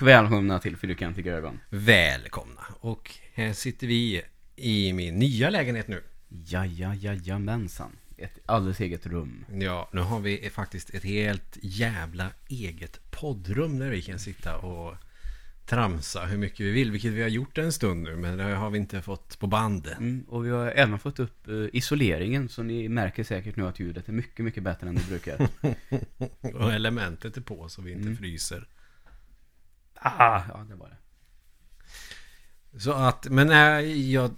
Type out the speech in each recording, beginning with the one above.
Och välkomna till Fyrkantiga ögon. Välkomna! Och här sitter vi i min nya lägenhet nu. Ja, ja, ja, jamensan. Ett alldeles eget rum. Ja, nu har vi faktiskt ett helt jävla eget poddrum där vi kan sitta och tramsa hur mycket vi vill. Vilket vi har gjort en stund nu, men det har vi inte fått på band. Mm, och vi har även fått upp eh, isoleringen, så ni märker säkert nu att ljudet är mycket, mycket bättre än det brukar. Och elementet är på så vi inte Mm. fryser. Ah, ja, det var det. Så att, men äh, jag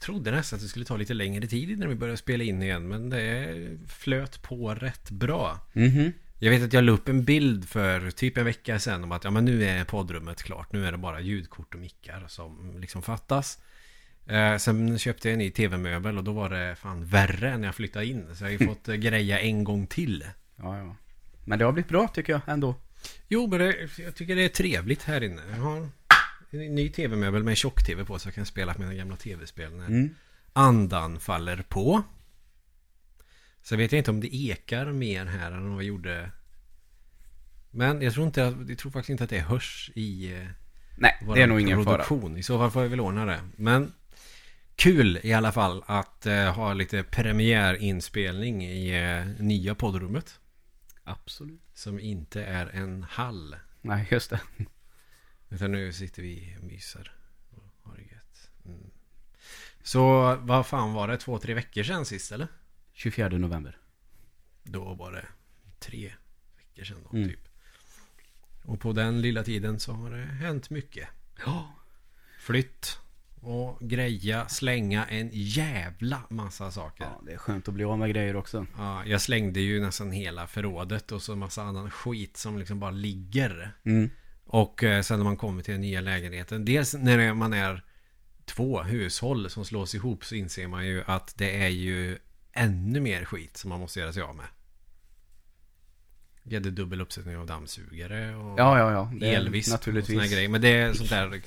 trodde nästan att det skulle ta lite längre tid innan vi började spela in igen. Men det flöt på rätt bra. Mhm. Jag vet att jag la upp en bild för typ en vecka sedan om att ja men nu är poddrummet klart. Nu är det bara ljudkort och mickar som liksom fattas. Eh, sen köpte jag en ny tv-möbel och då var det fan värre än när jag flyttade in. Så jag har ju fått eh, greja en gång till. Ja, ja. Men det har blivit bra tycker jag ändå. Jo, men det, jag tycker det är trevligt här inne. Jag har en ny tv-möbel med tjock-tv på så jag kan spela mina gamla tv-spel när Mm. andan faller på. Så vet jag inte om det ekar mer här än vad jag gjorde. Men jag tror inte, jag tror faktiskt inte att det hörs i eh, Nej, det är nog ingen fara. produktion. I så fall får jag väl ordna det. Men kul i alla fall att eh, ha lite premiärinspelning i eh, nya poddrummet. Absolut. Som inte är en hall. Nej, just det. Utan nu sitter vi och myser. Och har det gött. Mm. Så vad fan var det? Två, tre veckor sedan sist eller? 24 november. Då var det tre veckor sedan då, Mm. typ. Och på den lilla tiden så har det hänt mycket. Ja. Flytt och greja, slänga en jävla massa saker. ja, det är skönt att bli av med grejer också. Ja, jag slängde ju nästan hela förrådet och så massa annan skit som liksom bara ligger. Mm. Och eh, sen när man kommer till den nya lägenheten. Dels när man är två hushåll som slås ihop så inser man ju att det är ju ännu mer skit som man måste göra sig av med. Vi hade dubbel uppsättning av dammsugare och Ja, ja, ja. Det elvisp naturligtvis. och såna här grejer. Men det är sånt där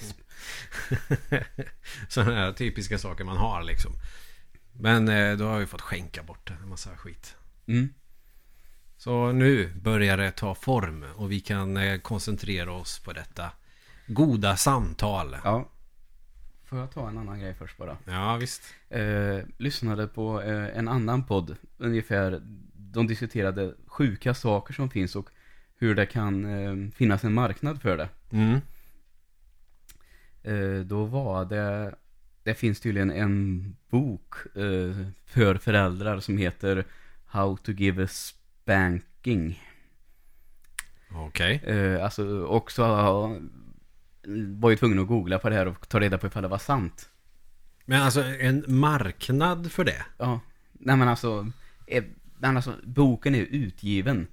Sådana här typiska saker man har liksom. Men eh, då har vi fått skänka bort en massa skit. Mm. Så nu börjar det ta form och vi kan eh, koncentrera oss på detta goda samtal. Ja. Får jag ta en annan grej först bara? Ja, visst. Eh, lyssnade på eh, en annan podd, ungefär, de diskuterade sjuka saker som finns och hur det kan eh, finnas en marknad för det. Mm. Eh, då var det, det finns tydligen en bok eh, för föräldrar som heter How to give a spanking. Okej. Eh, alltså också ja, var ju tvungen att googla på det här och ta reda på ifall det var sant. Men alltså en marknad för det? Ja, nej men alltså, eh, men alltså boken är utgiven.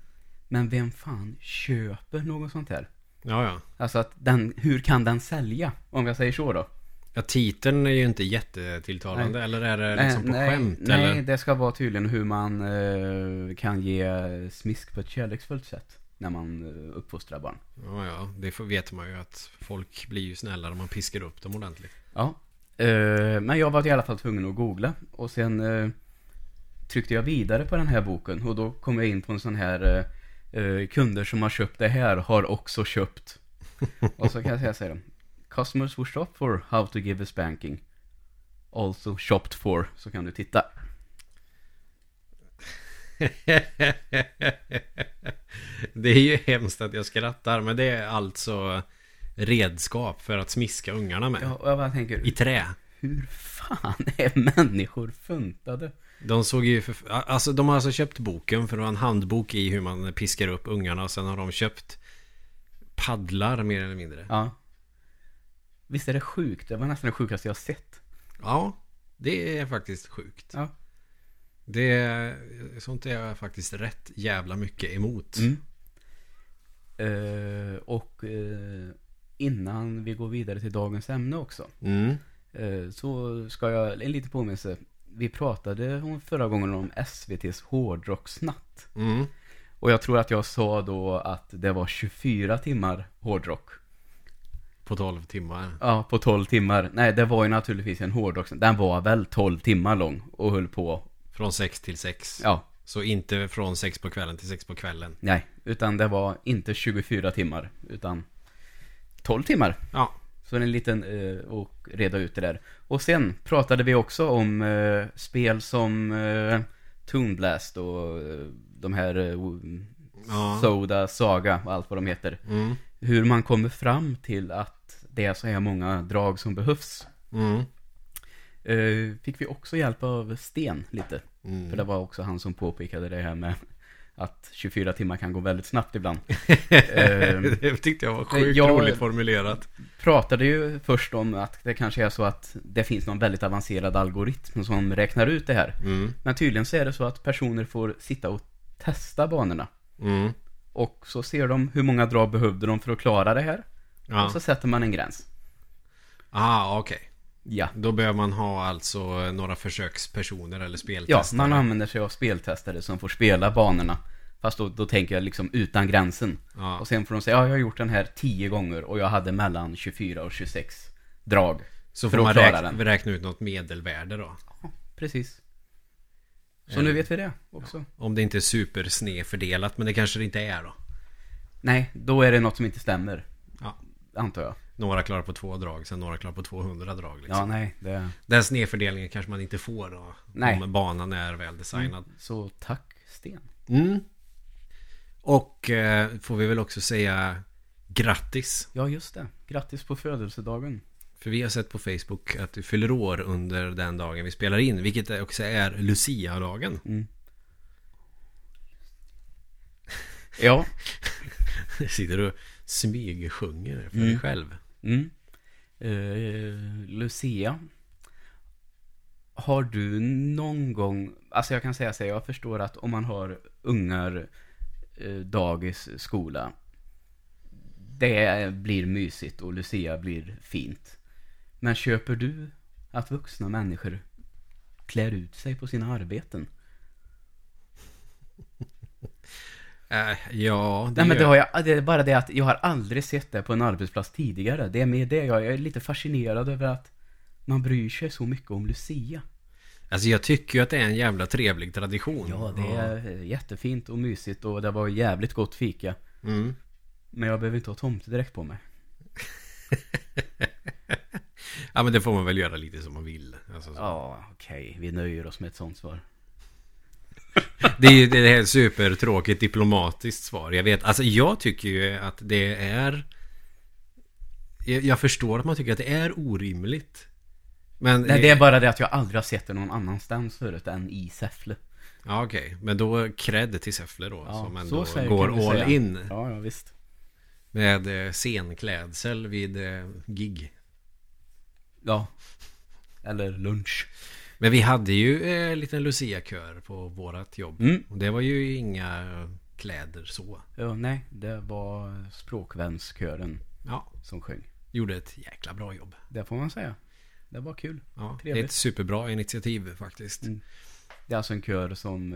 Men vem fan köper något sånt här? Ja, ja. Alltså att den, hur kan den sälja? Om jag säger så då. Ja, titeln är ju inte jättetilltalande. Eller är det liksom på nej, skämt? nej, eller? det ska vara tydligen hur man eh, kan ge smisk på ett kärleksfullt sätt. När man eh, uppfostrar barn. Ja, ja. Det vet man ju att folk blir ju snällare om man piskar upp dem ordentligt. Ja. Eh, men jag var i alla fall tvungen att googla. Och sen eh, tryckte jag vidare på den här boken. Och då kom jag in på en sån här eh, eh, kunder som har köpt det här har också köpt. och så kan jag säga så här. Customers who shop for how to give a spanking. Also shopped for. Så kan du titta. det är ju hemskt att jag skrattar. Men det är alltså redskap för att smiska ungarna med. Ja, och jag bara tänker. I trä. Hur fan är människor funtade? De såg ju för... Alltså de har alltså köpt boken för det var en handbok i hur man piskar upp ungarna. Och sen har de köpt paddlar mer eller mindre. Ja. Visst är det sjukt? Det var nästan det sjukaste jag sett. Ja, det är faktiskt sjukt. Ja. Det sånt är jag faktiskt rätt jävla mycket emot. Mm. Eh, och eh, innan vi går vidare till dagens ämne också. Mm. eh, så ska jag, en liten påminnelse. Vi pratade förra gången om SVTs hårdrocksnatt. Mm. Och jag tror att jag sa då att det var 24 timmar hårdrock. På 12 timmar. Ja, på 12 timmar. Nej, det var ju naturligtvis en hårdrock. Den var väl 12 timmar lång och höll på. Från 6 till 6. Ja, Så inte från sex på kvällen till sex på kvällen. Nej, utan det var inte 24 timmar, utan 12 timmar. Ja. Så en liten, eh, och reda ut det där. Och sen pratade vi också om eh, spel som eh, Toon Blast och eh, de här eh, Ja. Soda, Saga och allt vad de heter. Mm. Hur man kommer fram till att det är så här många drag som behövs. Mm. Eh, fick vi också hjälp av Sten lite. Mm. För det var också han som påpekade det här med att 24 timmar kan gå väldigt snabbt ibland. Eh, det tyckte jag var sjukt jag- roligt formulerat. pratade ju först om att det kanske är så att det finns någon väldigt avancerad algoritm som räknar ut det här. Mm. Men tydligen så är det så att personer får sitta och testa banorna. Mm. Och så ser de hur många drag behövde de för att klara det här. Ja. Och så sätter man en gräns. Ah, okej. Ja. Då behöver man ha alltså några försökspersoner eller Ja, speltestare. man använder sig av speltestare som får spela banorna. Fast då, då tänker jag liksom utan gränsen. Ja. Och sen får de säga, ja jag har gjort den här 10 gånger och jag hade mellan 24 och 26 drag. Så får man räkna, den. räkna ut något medelvärde då. Precis. Så Eh, nu vet vi det också. Om det inte är supersnedfördelat, men det kanske det inte är då. Nej, då är det något som inte stämmer. Ja. Antar jag. Några klarar på två drag, sen några klarar på 200 drag. Liksom. Ja, nej. Det... Den snedfördelningen kanske man inte får då. Nej. Om banan är väl designad. Så tack, Sten. Mm. Och eh, får vi väl också säga grattis. Ja, just det. Grattis på födelsedagen. För vi har sett på Facebook att du fyller år under den dagen vi spelar in. Vilket också är Lucia-dagen. Mm. Ja. Sitter du och smygsjunger för dig Mm. själv. Mm. Uh, Lucia. Har du någon gång, alltså jag kan säga så här, jag förstår att om man har ungar, uh, dagis, skola. Det blir mysigt och Lucia blir fint. Men köper du att vuxna människor klär ut sig på sina arbeten? Äh, ja, det Nej men det, har jag, det är bara det att jag har aldrig sett det på en arbetsplats tidigare. Det är med det jag är lite fascinerad över att man bryr sig så mycket om Lucia. Alltså jag tycker ju att det är en jävla trevlig tradition. Ja, det är eh, jättefint och mysigt och det var jävligt gott fika. Mm. Men jag behöver inte ha tomtedräkt på mig. Ja men det får man väl göra lite som man vill. Alltså, så. Ja, okej. Vi nöjer oss med ett sånt svar. Det är ju det här supertråkigt diplomatiskt svar. Jag vet, alltså jag tycker ju att det är... Jag, förstår att man tycker att det är orimligt. Men... Nej, det är bara det att jag aldrig har sett det någon annanstans förut än i Säffle. Ja okej, men då cred till Säffle då. Ja, som så ändå säger- går all in. Ja, ja visst. Med eh, scenklädsel vid eh, gig. Ja. Eller lunch. Men vi hade ju eh, en liten Lucia-kör på vårat jobb. Mm. Och det var ju inga kläder så. Ja, nej. Det var språkvänskören Ja, som sjöng. gjorde ett jäkla bra jobb. Det får man säga. Det var kul. Ja, det är ett superbra initiativ faktiskt. Mm. Det är alltså en kör som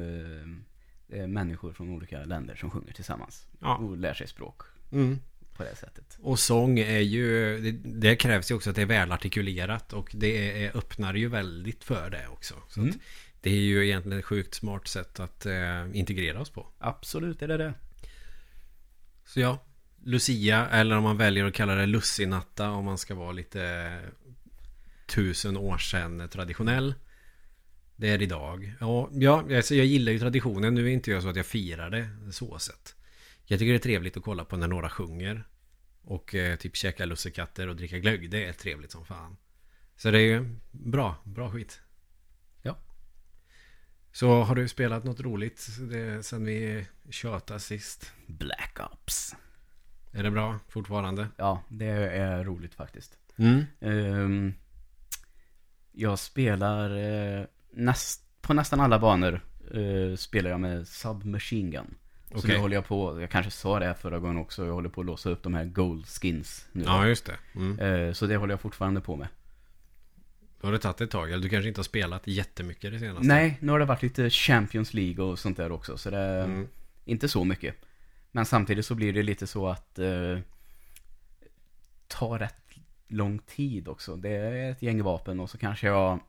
eh, människor från olika länder som sjunger tillsammans. Ja. Och lär sig språk Mm. På det sättet. Och sång är ju, det, det krävs ju också att det är välartikulerat och det är, öppnar ju väldigt för det också. Så Mm. det är ju egentligen ett sjukt smart sätt att eh, integrera oss på. Absolut är det det. Så ja, Lucia eller om man väljer att kalla det Lussinatta om man ska vara lite tusen år sedan traditionell. Det är idag. Ja, ja alltså jag gillar ju traditionen. Nu är inte jag så att jag firar det så sett. Jag tycker det är trevligt att kolla på när några sjunger. Och eh, typ käka lussekatter och dricka glögg. Det är trevligt som fan. Så det är ju bra, bra skit. Ja. Så har du spelat något roligt det, sen vi tjötade sist? Black Ops. Är det bra fortfarande? Ja, det är roligt faktiskt. Mm. Ehm, jag spelar eh, näst, på nästan alla banor eh, spelar jag med Submachine Gun. Så Okej. nu håller jag på, jag kanske sa det här förra gången också, jag håller på att låsa upp de här Gold Skins nu. Ja, just det. Mm. Eh, så det håller jag fortfarande på med. Då har det tagit ett tag. Eller du kanske inte har spelat jättemycket det senaste? Nej, nu har det varit lite Champions League och sånt där också, så det är Mm. inte så mycket. Men samtidigt så blir det lite så att eh, ta rätt lång tid också. Det är ett gäng vapen och så kanske jag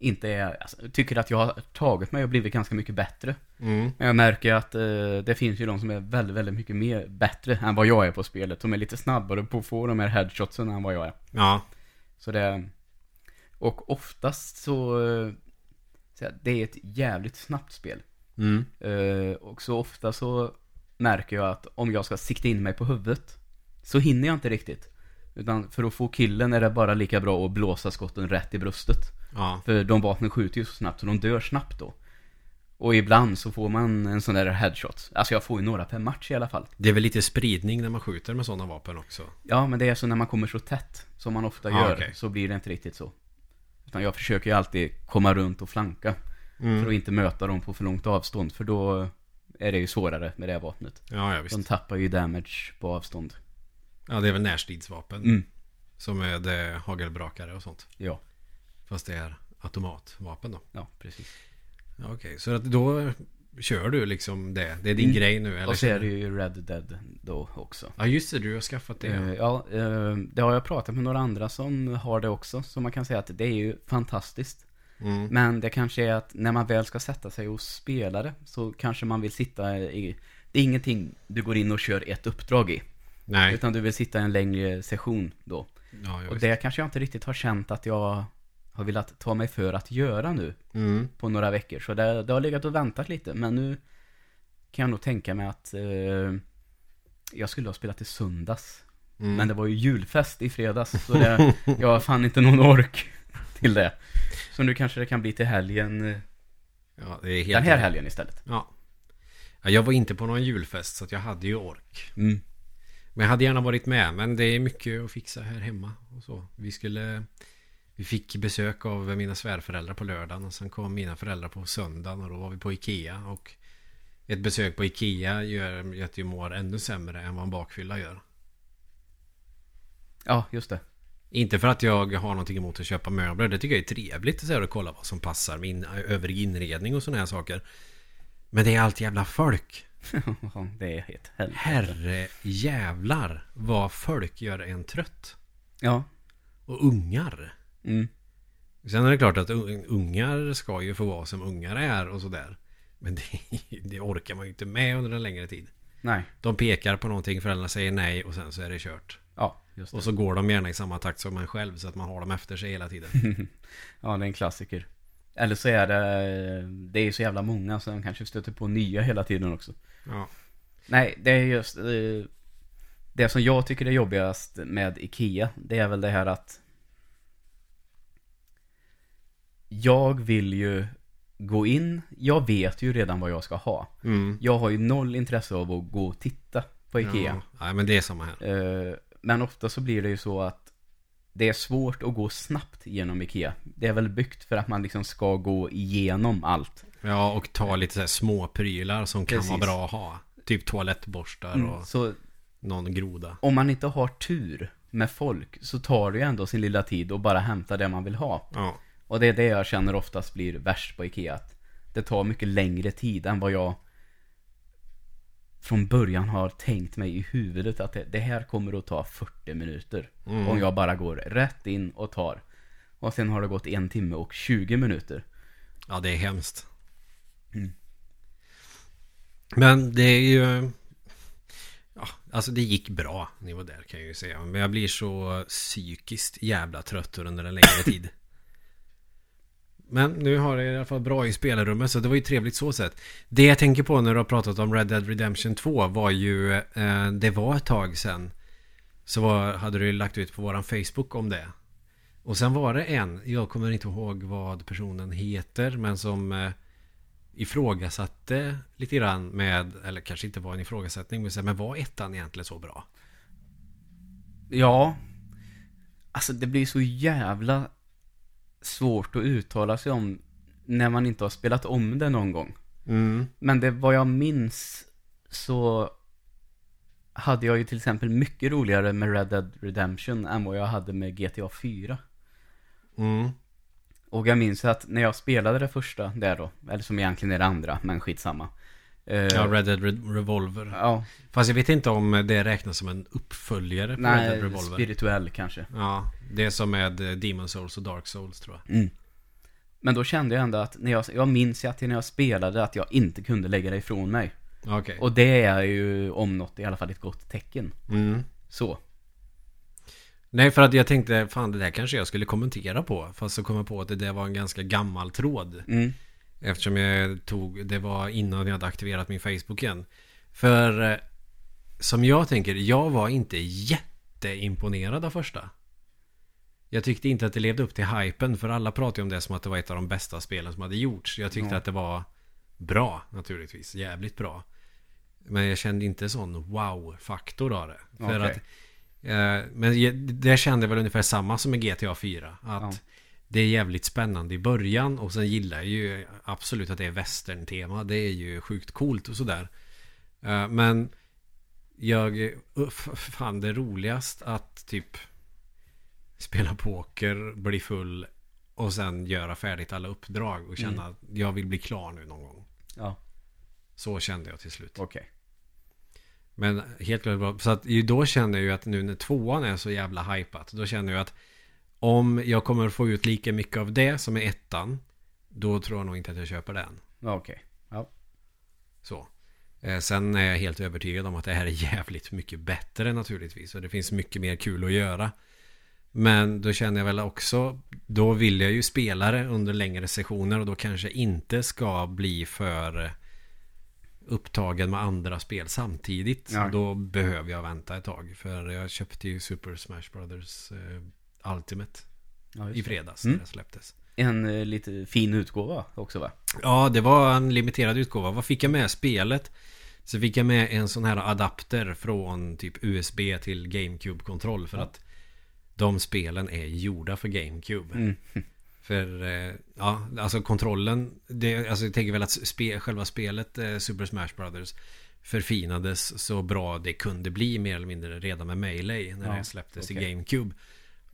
inte är, alltså, tycker att jag har tagit mig och blivit ganska mycket bättre. Mm. Men jag märker att eh, det finns ju de som är väldigt, väldigt mycket mer bättre än vad jag är på spelet. De är lite snabbare på att få de här headshotsen än vad jag är. Ja. Så det, och oftast så, eh, så det är ett jävligt snabbt spel. Mm. Eh, och så ofta så märker jag att om jag ska sikta in mig på huvudet så hinner jag inte riktigt. Utan för att få killen är det bara lika bra att blåsa skotten rätt i bröstet. Ja. För de vapnen skjuter ju så snabbt så de dör snabbt då. Och ibland så får man en sån där headshot. Alltså jag får ju några per match i alla fall. Det är väl lite spridning när man skjuter med sådana vapen också. Ja, men det är så när man kommer så tätt som man ofta Ja, gör okej. så blir det inte riktigt så. Utan jag försöker ju alltid komma runt och flanka. Mm. För att inte möta dem på för långt avstånd. För då är det ju svårare med det här vapnet. Ja, ja De visst. tappar ju damage på avstånd. Ja, det är väl närstridsvapen. Mm. Som är det hagelbrakare och sånt. Ja, Fast det är automatvapen då. ja precis. Okej, så att då kör du liksom det. Det är din Mm. grej nu eller? Och så är det ju Red Dead då också. Ja just det, du har skaffat det. Eh, Ja, eh, det har jag pratat med några andra som har det också. Så man kan säga att det är ju fantastiskt. Mm. Men det kanske är att när man väl ska sätta sig och spela det så kanske man vill sitta i... Det är ingenting du går in och kör ett uppdrag i. Nej. Utan du vill sitta i en längre session då. Ja, Och det kanske jag inte riktigt har känt att jag har velat ta mig för att göra nu Mm. på några veckor. Så det, det har legat och väntat lite. Men nu kan jag nog tänka mig att eh, jag skulle ha spelat i söndags. Mm. Men det var ju julfest i fredags. Så det, jag har fan inte någon ork till det. Så nu kanske det kan bli till helgen. eh, Ja, det är helt Den här helgen istället. Ja. ja. Jag var inte på någon julfest så jag hade ju ork. Mm. Men jag hade gärna varit med. Men det är mycket att fixa här hemma och så. Vi skulle... Vi fick besök av mina svärföräldrar på lördagen och sen kom mina föräldrar på söndagen och då var vi på Ikea och ett besök på Ikea gör att jag mår ännu sämre än vad en bakfylla gör. Ja, just det. Inte för att jag har någonting emot att köpa möbler. Det tycker jag är trevligt så här, att kolla vad som passar med in, övrig inredning och sådana här saker. Men det är allt jävla folk. Det är helt helvete. Herre jävlar vad folk gör en trött. Ja. Och ungar. Mm. Sen är det klart att un- ungar ska ju få vara som ungar är och sådär. Men det, det orkar man ju inte med under en längre tid. Nej. De pekar på någonting, föräldrarna säger nej och sen så är det kört. Ja, just det. Och så går de gärna i samma takt som en själv så att man har dem efter sig hela tiden. Ja, det är en klassiker. Eller så är det, det är så jävla många så de kanske stöter på nya hela tiden också. Ja. Nej, det är just eh, det som jag tycker är jobbigast med Ikea. Det är väl det här att jag vill ju gå in. Jag vet ju redan vad jag ska ha. Mm. Jag har ju noll intresse av att gå och titta på Ikea. Ja, nej, men det är samma här. Eh, Men ofta så blir det ju så att det är svårt att gå snabbt genom Ikea. Det är väl byggt för att man liksom ska gå igenom allt. Ja, och ta lite så här små prylar som kan Precis. vara bra att ha. Typ toalettborstar och Så någon groda. om man inte har tur med folk så tar det ju ändå sin lilla tid att bara hämta det man vill ha. Ja. Och det är det jag känner oftast blir värst på Ikea. Att det tar mycket längre tid än vad jag från början har tänkt mig i huvudet att det, det här kommer att ta 40 minuter. Mm. Om jag bara går rätt in och tar. Och sen har det gått en timme och 20 minuter. ja, det är hemskt. Mm. Men det är ju... Ja, alltså det gick bra nivå där kan jag ju säga. Men jag blir så psykiskt jävla trött under en längre tid. Men nu har jag i alla fall bra i spelarummet så det var ju trevligt så sett. Det jag tänker på när du har pratat om Red Dead Redemption 2 var ju... Eh, det var ett tag sedan. Så var, hade du lagt ut på våran Facebook om det. Och sen var det en, jag kommer inte ihåg vad personen heter, men som eh, ifrågasatte lite grann med, eller kanske inte var en ifrågasättning, men, så men var ettan egentligen så bra? Ja. Alltså det blir så jävla svårt att uttala sig om när man inte har spelat om det någon gång. Mm. Men det vad jag minns så hade jag ju till exempel mycket roligare med Red Dead Redemption än vad jag hade med GTA 4. Mm. Och jag minns att när jag spelade det första där då, eller som egentligen är det andra, men skitsamma. Eh, Ja, Red Dead Re- Revolver. ja, Fast jag vet inte om det räknas som en uppföljare på Red nej, Dead Revolver. spirituell kanske. Ja, det är som med eh, Demon Souls och Dark Souls tror jag. Mm. Men då kände jag ändå att när jag, jag minns att när jag spelade att jag inte kunde lägga det ifrån mig. Okej. Och det är ju om något i alla fall ett gott tecken. Mm. Så. Nej, för att jag tänkte, fan det där kanske jag skulle kommentera på. Fast så kom jag på att det där var en ganska gammal tråd. Mm. Eftersom jag tog, det var innan jag hade aktiverat min Facebook igen. För eh, som jag tänker, jag var inte jätteimponerad av första. Jag tyckte inte att det levde upp till hypen för alla pratade om det som att det var ett av de bästa spelen som hade gjorts. Jag tyckte Ja. att det var bra naturligtvis, jävligt bra. Men jag kände inte sån wow-faktor av det. För Okej. att, eh, men det kände jag väl ungefär samma som med GTA 4. Att Ja. Det är jävligt spännande i början och sen gillar jag ju absolut att det är western-tema. Det är ju sjukt coolt och sådär. Eh, Men jag uff, fann det roligast att typ spela poker, bli full och sen göra färdigt alla uppdrag och känna att jag vill bli klar nu någon gång. Ja, Så kände jag till slut. okej. Men helt klart bra. Så att då känner jag ju att nu när tvåan är så jävla hypat. Då känner jag att om jag kommer få ut lika mycket av det som är ettan. Då tror jag nog inte att jag köper den. Ja, okej. Ja. Så. Eh, Sen är jag helt övertygad om att det här är jävligt mycket bättre naturligtvis. Och det finns mycket mer kul att göra. Men då känner jag väl också, då vill jag ju spela det under längre sessioner och då kanske jag inte ska bli för eh, upptagen med andra spel samtidigt. Ja. Då behöver jag vänta ett tag. För jag köpte ju Super Smash Brothers eh, Ultimate ja i fredags Mm. när det släpptes. En eh, lite fin utgåva också va? Ja, det var en limiterad utgåva. Vad fick jag med? Spelet. Så fick jag med en sån här adapter från typ USB till GameCube-kontroll. För Ja. att de spelen är gjorda för GameCube. Mm. För, eh, ja, alltså kontrollen. Det, alltså jag tänker väl att spe, själva spelet eh, Super Smash Brothers förfinades så bra det kunde bli mer eller mindre redan med Melee när Ja, det släpptes okej. i GameCube.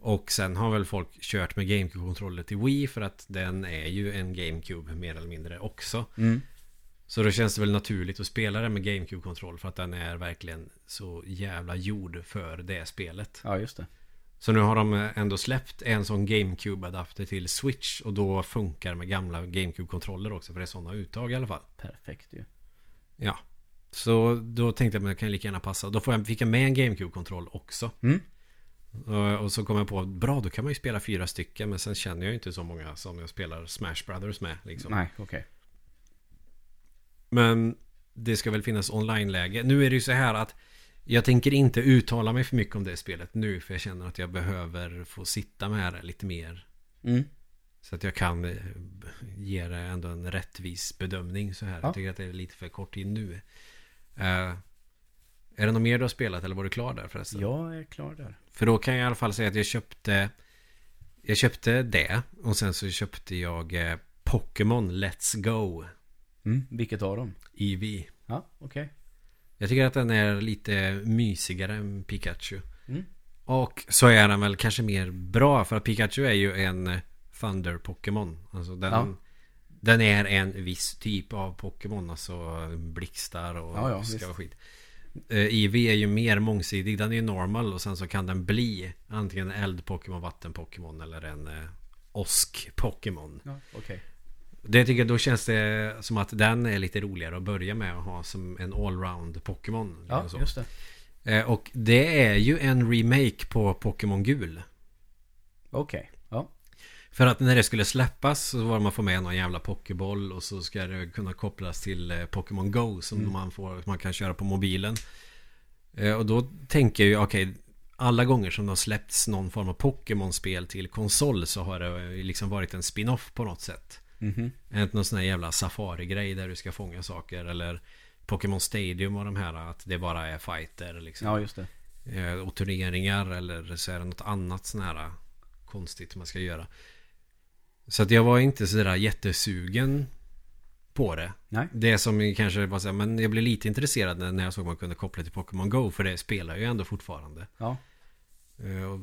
Och sen har väl folk kört med GameCube-kontroller till Wii för att den är ju en GameCube mer eller mindre också. Mm. Så då känns det väl naturligt att spela den med GameCube-kontroll för att den är verkligen så jävla gjord för det spelet. Ja, just det. Så nu har de ändå släppt en sån GameCube-adapter till Switch och då funkar med gamla GameCube-kontroller också för det är sådana uttag i alla fall. Perfekt ju. Ja. Så då tänkte jag att det kan lika gärna passa. Då får jag, fick jag med en GameCube-kontroll också. Mm. Och, och så kom jag på, bra då kan man ju spela fyra stycken men sen känner jag ju inte så många som jag spelar Smash Brothers med. Liksom. Nej, okej. Men det ska väl finnas online-läge. Nu är det ju så här att jag tänker inte uttala mig för mycket om det spelet nu för jag känner att jag behöver få sitta med det lite mer. Mm. Så att jag kan eh, ge det ändå en rättvis bedömning så här. Ja. Jag tycker att det är lite för kort tid nu. Eh, är det något mer du har spelat eller var du klar där förresten? Jag är klar där. För då kan jag i alla fall säga att jag köpte Jag köpte det och sen så köpte jag eh, Pokémon Let's Go Mm. Vilket av dem? Eevee. Ja, okej. Jag tycker att den är lite mysigare än Pikachu. Mm. Och så är den väl kanske mer bra för att Pikachu är ju en eh, Thunder Pokémon. Alltså den, Ja. den är en viss typ av Pokémon. Alltså blixtar och Ja, ja, skit. Uh, Eevee är ju mer mångsidig. Den är ju normal och sen så kan den bli antingen eld-Pokémon, vatten-Pokémon eller en uh, Osk-Pokémon. Ja, okej. Det tycker jag då känns det som att den är lite roligare att börja med att ha som en allround Pokémon. Ja, liksom så. just det. Eh, Och det är ju en remake på Pokémon Gul. Okej. Ja. För att när det skulle släppas så var man får med någon jävla Pokéboll och så ska det kunna kopplas till eh, Pokémon Go som Mm. man, får, man kan köra på mobilen. Eh, Och då tänker jag okej, alla gånger som det har släppts någon form av Pokémon-spel till konsol så har det eh, liksom varit en spin-off på något sätt. Mhm. Inte någon sån här jävla safari-grej där du ska fånga saker eller Pokémon Stadium och de här att det bara är fighter liksom. Ja, just det. Och turneringar eller så är det något annat sån här konstigt man ska göra. Så att jag var inte sådär jättesugen på det. Nej. Det som kanske var så här, men jag blev lite intresserad när jag såg att man kunde koppla till Pokémon Go för det spelar ju ändå fortfarande. Ja. Eh,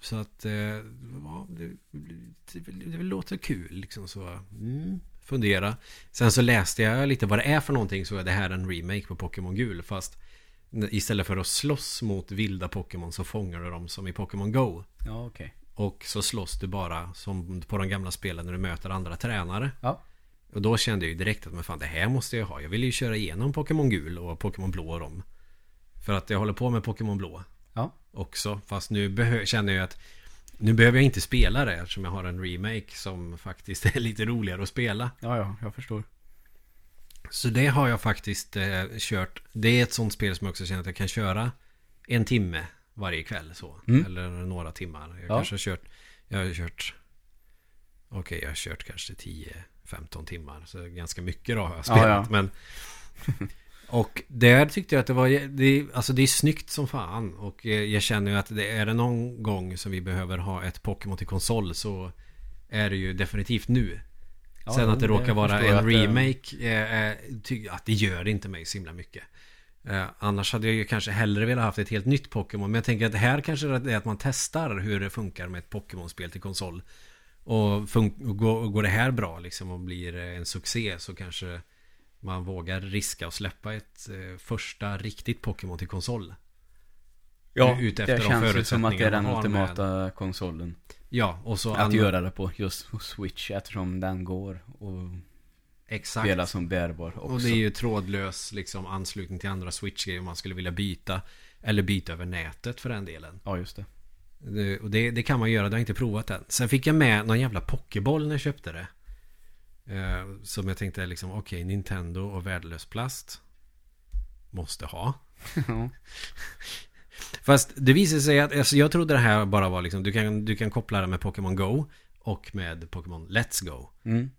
så att, eh, ja, det, det, det, låter kul liksom så. Mm, fundera. Sen så läste jag lite vad det är för någonting så är det här en remake på Pokémon Gul fast Istället för att slåss mot vilda Pokémon så fångar du dem som i Pokémon Go. Ja, okej. Och så slåss du bara som på de gamla spelen när du möter andra tränare. Ja. Och då kände jag ju direkt att men fan det här måste jag ha. Jag vill ju köra igenom Pokémon Gul och Pokémon Blå och dem. För att jag håller på med Pokémon Blå Ja. också. Fast nu känner jag att nu behöver jag inte spela det eftersom jag har en remake som faktiskt är lite roligare att spela. Ja, ja, jag förstår. Så det har jag faktiskt eh, kört. Det är ett sånt spel som jag också känner att jag kan köra en timme varje kväll så. Mm. Eller några timmar. Jag Ja. kanske har kört, jag har kört, okej jag har kört kanske 10-15 timmar. Så ganska mycket då har jag spelat. Ja, ja. Men, och där tyckte jag att det var, det, alltså det är snyggt som fan. Och jag känner ju att det är det någon gång som vi behöver ha ett Pokémon till konsol så är det ju definitivt nu. Sen att det råkar vara en remake, eh, eh, att det gör inte mig så himla mycket. Eh, annars hade jag ju kanske hellre velat haft ett helt nytt Pokémon. Men jag tänker att det här kanske är att man testar hur det funkar med ett Pokémon-spel till konsol. Och, och går, det här bra liksom och blir en succé så kanske man vågar riska och släppa ett eh, första riktigt Pokémon till konsol. Ja, det de känns som att det är den ultimata konsolen. Ja, och så Att göra det på just Switch eftersom den går och Exakt. spela som bärbar också. Och det är ju trådlös liksom, anslutning till andra Switch-grejer om man skulle vilja byta. Eller byta över nätet för den delen. Ja, just det. Det, och det, det kan man göra, det har jag inte provat än. Sen fick jag med någon jävla Pokéboll när jag köpte det. Eh, som jag tänkte liksom, okej, Nintendo och värdelös plast. Måste ha. Fast det visade sig att, alltså jag trodde det här bara var liksom, du kan, du kan koppla det med Pokémon Go och med Pokémon Let's Go. Mm.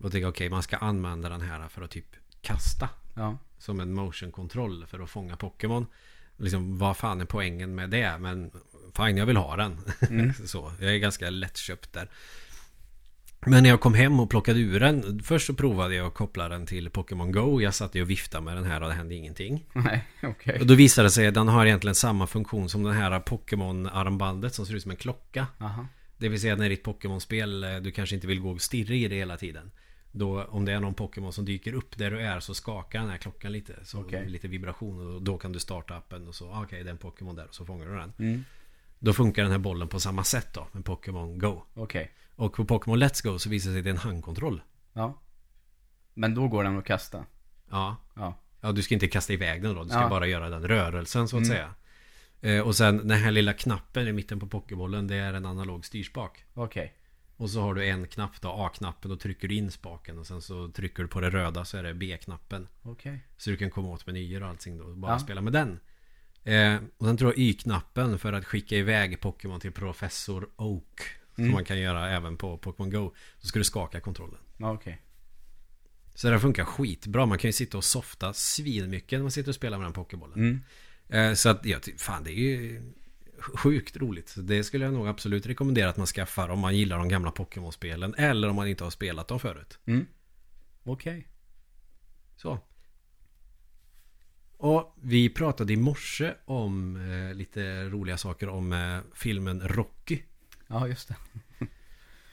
Och tänkte okej, man ska använda den här för att typ kasta. Ja. som en motion-kontroll för att fånga Pokémon. Liksom, vad fan är poängen med det? Men fine, jag vill ha den. Mm. så, jag är ganska lättköpt där. Men när jag kom hem och plockade ur den. Först så provade jag att koppla den till Pokémon Go. Jag satt och viftade med den här och det hände ingenting. Nej, okej. Och då visade det sig att den har egentligen samma funktion som den här Pokémon-armbandet som ser ut som en klocka. Aha. Det vill säga när ditt Pokémon-spel, eh, du kanske inte vill gå och stirra i det hela tiden. Då om det är någon Pokémon som dyker upp där du är så skakar den här klockan lite. Så Okej. lite vibration och då kan du starta appen och så, ah, okej det är en Pokémon där och så fångar du den. Mm. Då funkar den här bollen på samma sätt då med Pokémon Go. Okej. Och på Pokémon Let's Go så visar det sig att det är en handkontroll. Ja. Men då går den att kasta. Ja. Ja. Ja, du ska inte kasta iväg den då. Du ska Ja. bara göra den rörelsen så att Mm. säga. Eh, och sen den här lilla knappen i mitten på Pokébollen, det är en analog styrspak. Okej. Och så har du en knapp då, A-knappen, då trycker du in spaken och sen så trycker du på det röda så är det B-knappen. Okej. Så du kan komma åt menyer och allting då, och bara Ja. spela med den. Eh, och sen tror jag Y-knappen för att skicka iväg Pokémon till Professor Oak. Mm. Som man kan göra även på Pokémon Go. Så ska du skaka kontrollen. Ja, okej. Så det funkar skitbra. Man kan ju sitta och softa svinmycket när man sitter och spelar med den Pokébollen. Mm. Eh, så att, ja, fan det är ju sjukt roligt. Det skulle jag nog absolut rekommendera att man skaffar om man gillar de gamla Pokémon-spelen. Eller om man inte har spelat dem förut. Mm. Okej. Så. Och vi pratade i morse om eh, lite roliga saker om eh, filmen Rocky. Ja, just det.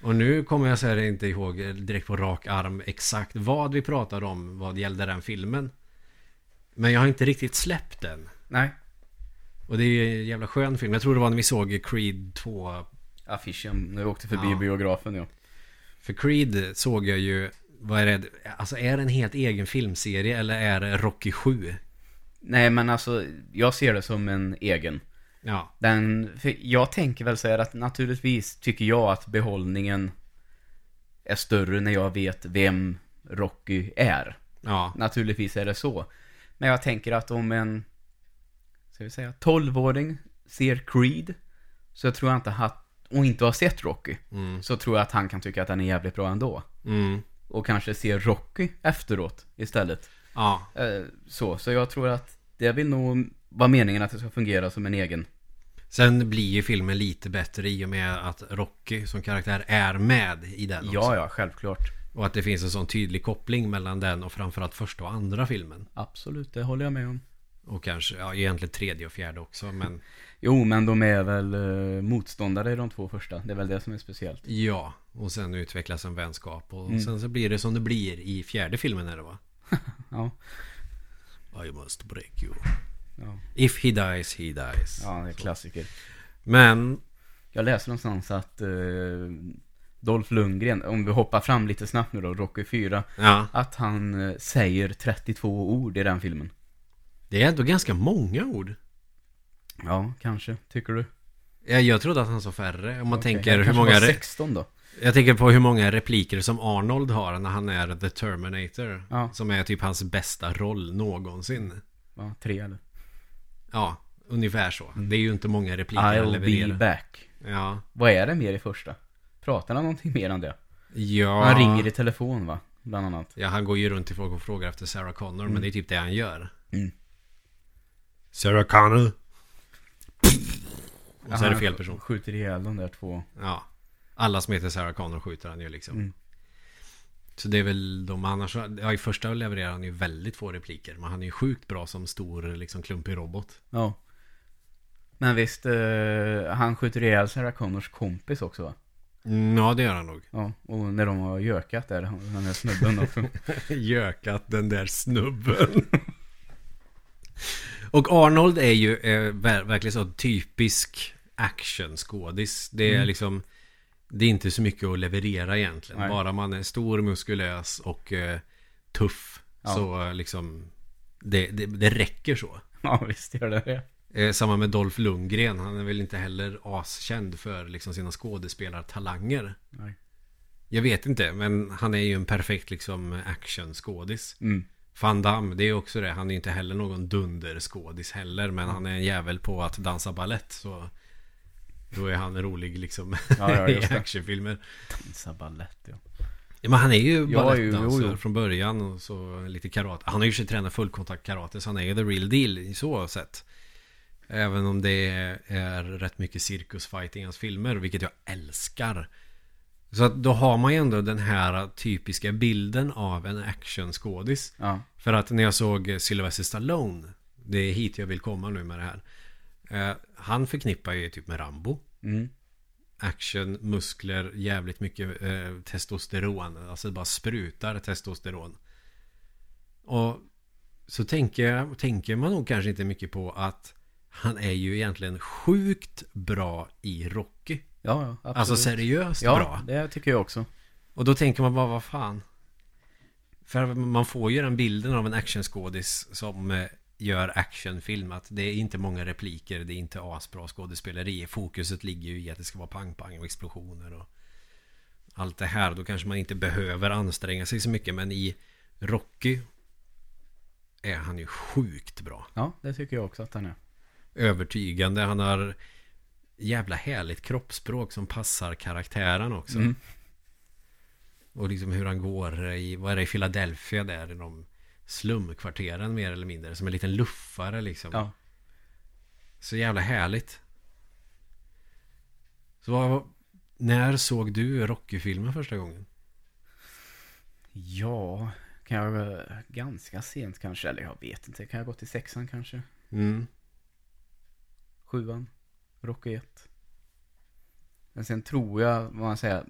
Och nu kommer jag säga inte ihåg eh, direkt på rak arm exakt vad vi pratade om vad gällde den filmen. Men jag har inte riktigt släppt den. Nej. Och det är ju en jävla skön film. Jag tror det var när vi såg Creed 2. Affischen. När vi åkte förbi Ja. biografen, ja. För Creed såg jag ju, vad är det? Alltså är det en helt egen filmserie eller är det Rocky 7? Nej, men alltså, jag ser det som en egen. Ja, Den, för jag tänker väl så här att naturligtvis tycker jag att behållningen är större när jag vet vem Rocky är. ja, Naturligtvis är det så. Men jag tänker att om en, ska vi säga, 12-åring ser Creed, så tror jag inte att, och inte har sett Rocky, mm, så tror jag att han kan tycka att den är jävligt bra ändå. mm, Och kanske ser Rocky efteråt istället. ja. Eh, Så, så jag tror att det vill nog vara meningen att det ska fungera som en egen. Sen blir ju filmen lite bättre i och med att Rocky som karaktär är med i den också. Ja, ja, självklart. Och att det finns en sån tydlig koppling mellan den och framförallt första och andra filmen. Absolut, det håller jag med om. Och kanske, ja egentligen tredje och fjärde också men Jo, men de är väl eh, motståndare i de två första. Det är väl det som är speciellt. Ja, och sen utvecklas en vänskap och Mm. sen så blir det som det blir i fjärde filmen är det va? Ja, I must break you. ja, If he dies, he dies. ja det är klassiker. Men Jag läste någonstans att eh, Dolph Lundgren, om vi hoppar fram lite snabbt nu då, Rocky 4, Ja. att han eh, säger 32 ord i den filmen. Det är ändå ganska många ord. Ja, kanske. Tycker du? Jag, jag trodde att han sa färre. Om man Okej, tänker han hur kanske många... var Re- 16 då. jag tänker på hur många repliker som Arnold har när han är The Terminator. Ja. Som är typ hans bästa roll någonsin. Ja, tre eller? Ja, ungefär så. Det är ju inte många repliker han I'll be levererar. back. Ja. Vad är det mer i första? Pratar han någonting mer än det? Ja. Han ringer i telefon va? Bland annat. Ja, han går ju runt till folk och frågar efter Sarah Connor. Men det är typ det han gör. Mm. Sarah Connor. Och så är det fel person. Skjuter ihjäl de där två. Ja. Alla som heter Sarah Connor skjuter han ju liksom. Mm. Så det är väl de annars. Ja, i första levererar han ju väldigt få repliker. Men han är ju sjukt bra som stor, liksom klumpig robot. Ja. Men visst, eh, han skjuter ihjäl Sarah Connors kompis också va? Mm, ja, det gör han nog. Ja, och när de har gökat där, han- den där snubben. Gökat den där snubben. och Arnold är ju eh, ver- verkligen så typisk actionskådis. Det är Mm. liksom Det är inte så mycket att leverera egentligen. Nej. Bara man är stor, muskulös och eh, tuff. Ja. Så eh, liksom det, det, det räcker så. ja, visst gör det det. Eh, samma med Dolph Lundgren. Han är väl inte heller askänd för liksom sina skådespelartalanger. Nej. Jag vet inte, men han är ju en perfekt liksom actionskådis. Mm. Van Damme, det är också det. Han är inte heller någon dunderskådis heller. Men han är en jävel på att dansa ballett. Så då är han rolig liksom Ja, ja, i actionfilmer. Dansa balett ja. Ja, men han är ju Ja, balettdansare jo. från början. Och så lite karate. Han har ju sig tränat fullkontakt karate. Så han är ju the real deal i så sätt. Även om det är rätt mycket cirkusfighting i hans filmer. Vilket jag älskar. Så att då har man ju ändå den här typiska bilden av en actionskådis. Ja. För att när jag såg Sylvester Stallone Det är hit jag vill komma nu med det här eh, Han förknippar ju typ med Rambo Mm. Action, muskler, jävligt mycket eh, testosteron Alltså det bara sprutar testosteron Och så tänker, jag, tänker man nog kanske inte mycket på att Han är ju egentligen sjukt bra i Rocky Ja, ja, absolut. Alltså seriöst Ja, bra det tycker jag också. Och då tänker man bara, vad fan? För man får ju den bilden av en actionskådis som eh, gör actionfilm att det är inte många repliker, det är inte asbra skådespeleri. Fokuset ligger ju i att det ska vara pang-pang och explosioner och allt det här. Då kanske man inte behöver anstränga sig så mycket, men i Rocky är han ju sjukt bra. Ja, det tycker jag också att han är. Övertygande, han har jävla härligt kroppsspråk som passar karaktären också. Mm. Och liksom hur han går i, vad är det, i Philadelphia där i de slumkvarteren mer eller mindre. Som en liten luffare liksom. Ja. Så jävla härligt. Så vad, när såg du Rocky-filmen första gången? Ja, kan jag ganska sent kanske, eller jag vet inte. Kan jag gå till sexan kanske? Mm. Sjuan? Rocky 1? Men sen tror jag, vad man säger,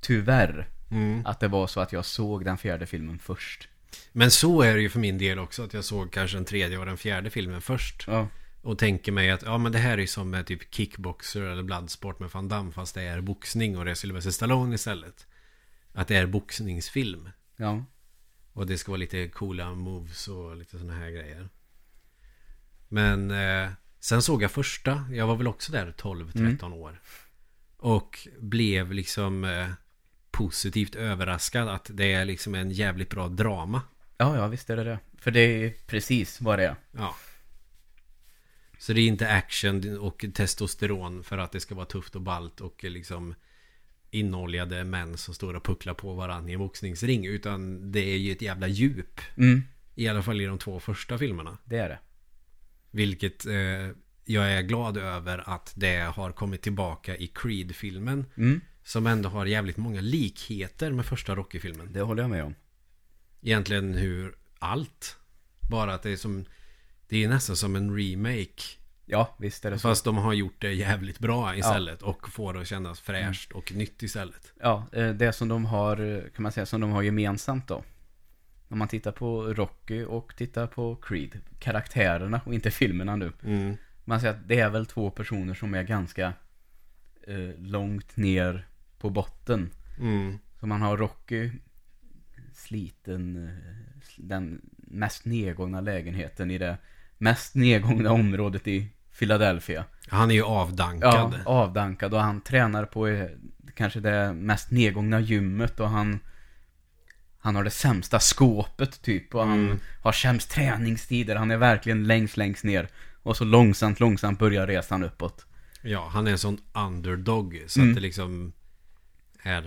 tyvärr, Mm. att det var så att jag såg den fjärde filmen först. Men så är det ju för min del också. Att jag såg kanske den tredje och den fjärde filmen först. Ja, Och tänker mig att ja men det här är ju som med typ kickboxer eller bloodsport med Van Damme fast det är boxning och det är Sylvester Stallone istället. Att det är boxningsfilm. ja, Och det ska vara lite coola moves och lite sådana här grejer. Men eh, sen såg jag första. Jag var väl också där 12-13 år. Och blev liksom eh, positivt överraskad att det är liksom en jävligt bra drama. ja, ja, visst är det det. För det är precis vad det är. Ja. Så det är inte action och testosteron för att det ska vara tufft och ballt och liksom inoljade män som står och pucklar på varandra i en boxningsring. Utan det är ju ett jävla djup. Mm, I alla fall i de två första filmerna. det är det. Vilket eh, jag är glad över att det har kommit tillbaka i Creed-filmen. Mm, Som ändå har jävligt många likheter med första Rocky-filmen. det håller jag med om. Egentligen hur allt. Bara att det är som Det är nästan som en remake. Ja, visst är det så. Fast de har gjort det jävligt bra istället. Och får det att kännas fräscht och nytt istället. Ja, eh, det som de har, kan man säga, som de har gemensamt då. Om man tittar på Rocky och tittar på Creed. Karaktärerna och inte filmerna nu. Mm. Man säger att det är väl två personer som är ganska eh, långt ner på botten. Mm. Så man har Rocky sliten, eh, den mest nedgångna lägenheten i det mest nedgångna området i Philadelphia. Han är ju avdankad. Ja, avdankad och han tränar på eh, kanske det mest nedgångna gymmet och han han har det sämsta skåpet typ och han Mm. har sämst träningstider. Han är verkligen längst, längst ner. Och så långsamt, långsamt börjar resan uppåt. Ja, han är en sån underdog. Så Mm. att det liksom är...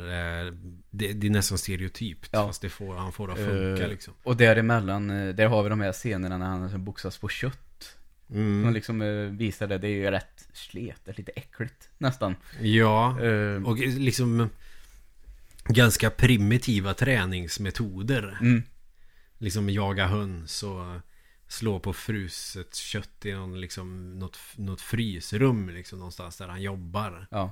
eh, Det, det är nästan stereotypt. Ja. Fast det får, han får det att funka Eh, liksom. Och däremellan, eh, där har vi de här scenerna när han liksom boxas på kött. Mm. Som liksom visar det, det är ju rätt sletet, lite äckligt nästan. Ja, Eh, och liksom ganska primitiva träningsmetoder. mm, Liksom jaga höns och slå på fruset kött i någon, liksom, något, något frysrum liksom, någonstans där han jobbar. ja,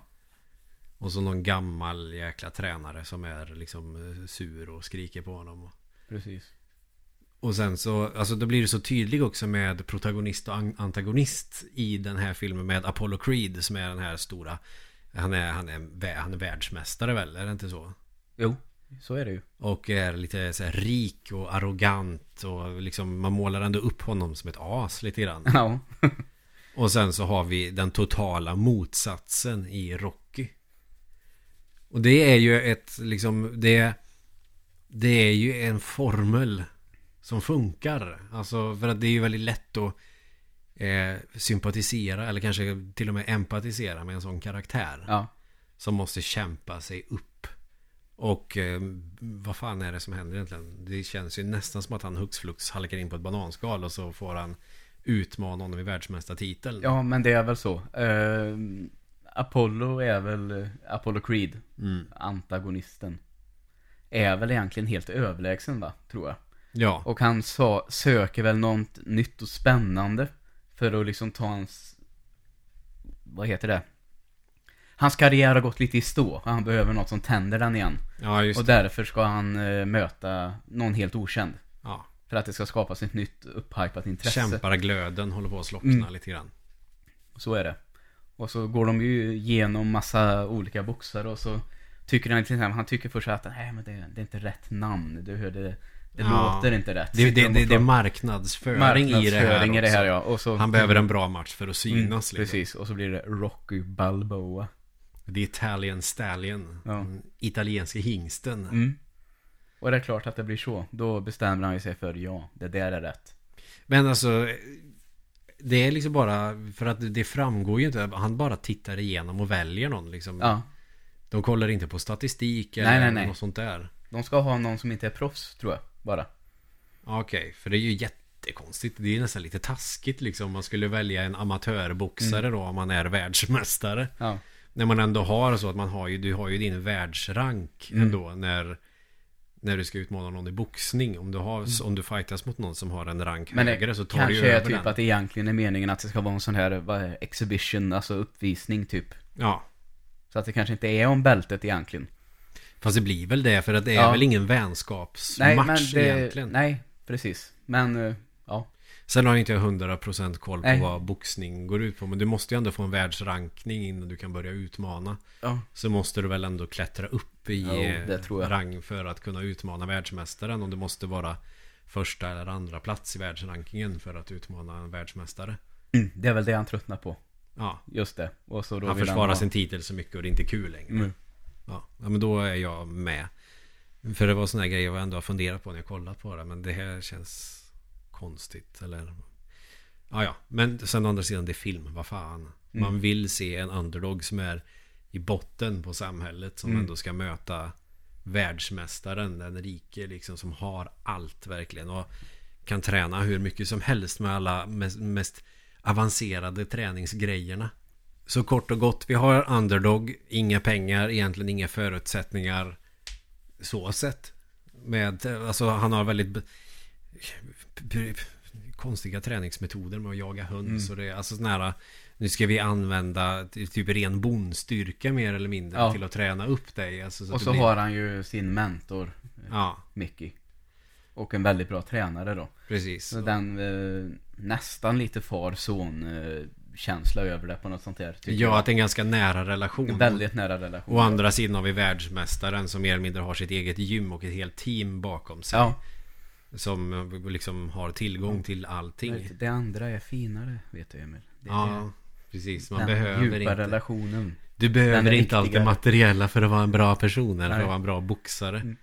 Och så någon gammal jäkla tränare som är liksom sur och skriker på honom. precis. Och sen så, alltså då blir det så tydligt också med protagonist och an- antagonist i den här filmen med Apollo Creed som är den här stora Han är, han är, han är världsmästare väl, är det inte så? Jo, så är det ju. Och är lite så här rik och arrogant och liksom man målar ändå upp honom som ett as lite grann. Ja, Och sen så har vi den totala motsatsen i Rocky. Och det är ju ett liksom det Det är ju en formel Som funkar Alltså för att det är ju väldigt lätt att eh, Sympatisera eller kanske till och med empatisera med en sån karaktär ja, Som måste kämpa sig upp Och eh, vad fan är det som händer egentligen? Det känns ju nästan som att han hux flux halkar in på ett bananskal och så får han Utmana honom i världsmästartiteln ja, men det är väl så. Eh, Apollo är väl, eh, Apollo Creed, mm. antagonisten. Är väl egentligen helt överlägsen va, tror jag. Ja, Och han sa, söker väl något nytt och spännande för att liksom ta hans, vad heter det? Hans karriär har gått lite i stå han behöver något som tänder den igen. ja just Och det. därför ska han eh, möta någon helt okänd. Ja. För att det ska skapas ett nytt upphypat intresse. Kämparglöden håller på att slockna Mm. lite grann. Så är det. Och så går de ju igenom massa olika boxare och så tycker han till exempel, han tycker först att nej men det, det är inte rätt namn. Du hör det, Ja. låter inte rätt. Det, det, det, det är pratar- marknadsföring, i det här, marknadsföring i det här ja. Och så, Han behöver en bra match för att synas mm, liksom. Precis, och så blir det Rocky Balboa. The Italian Stallion. Ja. Den Italienska hingsten. Mm. Och det är klart att det blir så. Då bestämmer han ju sig för ja, det där är rätt. Men alltså Det är liksom bara För att det framgår ju inte Han bara tittar igenom och väljer någon liksom Ja. De kollar inte på statistik eller Nej, nej, nej. något sånt där De ska ha någon som inte är proffs, tror jag. Bara. Okej, för det är ju jättekonstigt Det är ju nästan lite taskigt liksom Man skulle välja en amatörboxare då Om man är världsmästare Ja. När man ändå har så att man har ju Du har ju din världsrank Mm. ändå när När du ska utmana någon i boxning Om du har Om du fightas mot någon som har en rank Mm. Men högre så tar du ju kanske är över typ den att det egentligen är meningen att det ska vara en sån här vad är, exhibition, alltså uppvisning typ. Ja Så att det kanske inte är om bältet egentligen. Fast det blir väl det för att det är Ja. väl ingen vänskapsmatch Nej, men det, egentligen. nej, precis. Men, eh, ja. Sen har inte jag 100% koll på Nej. vad boxning går ut på. Men du måste ju ändå få en världsrankning innan du kan börja utmana. Ja. Så måste du väl ändå klättra upp i Jo, eh, rang för att kunna utmana världsmästaren. Om du måste vara första eller andra plats i världsrankingen för att utmana en världsmästare. Mm, det är väl det han tröttnar på. Ja, Just det. Och så då han försvarar ha- sin titel så mycket och det är inte kul längre. Mm. Ja, ja, men då är jag med. För det var sådana grejer jag ändå har funderat på när jag kollat på det. Men det här känns konstigt. Eller... Ja, ja. Men sen å andra sidan, det är film. Vad fan. Man vill se en underdog som är i botten på samhället. Som Mm. ändå ska möta världsmästaren. Den rike liksom som har allt verkligen. Och kan träna hur mycket som helst med alla mest, avancerade träningsgrejerna. Så kort och gott, vi har underdog, inga pengar, egentligen inga förutsättningar så sett. Med, alltså han har väldigt konstiga träningsmetoder med att jaga höns och det, alltså sådana här nu ska vi använda typ ren bondstyrka mer eller mindre Ja. till att träna upp dig. Alltså, så Och så blir- har han ju sin mentor, Ja, Mickey. Och en väldigt bra tränare då. precis. Så den eh, nästan lite far-son eh, känsla över det på något sånt där. Ja, jag. att det är en ganska nära relation. En väldigt nära relation. Å andra sidan har vi världsmästaren som mer eller mindre har sitt eget gym och ett helt team bakom sig. Ja, Som liksom har tillgång till allting. det andra är finare, vet du Emil. Det Ja, precis. Man den behöver djupa inte... relationen. Du behöver inte allt det materiella för att vara en bra person eller för att vara en bra boxare. Mm.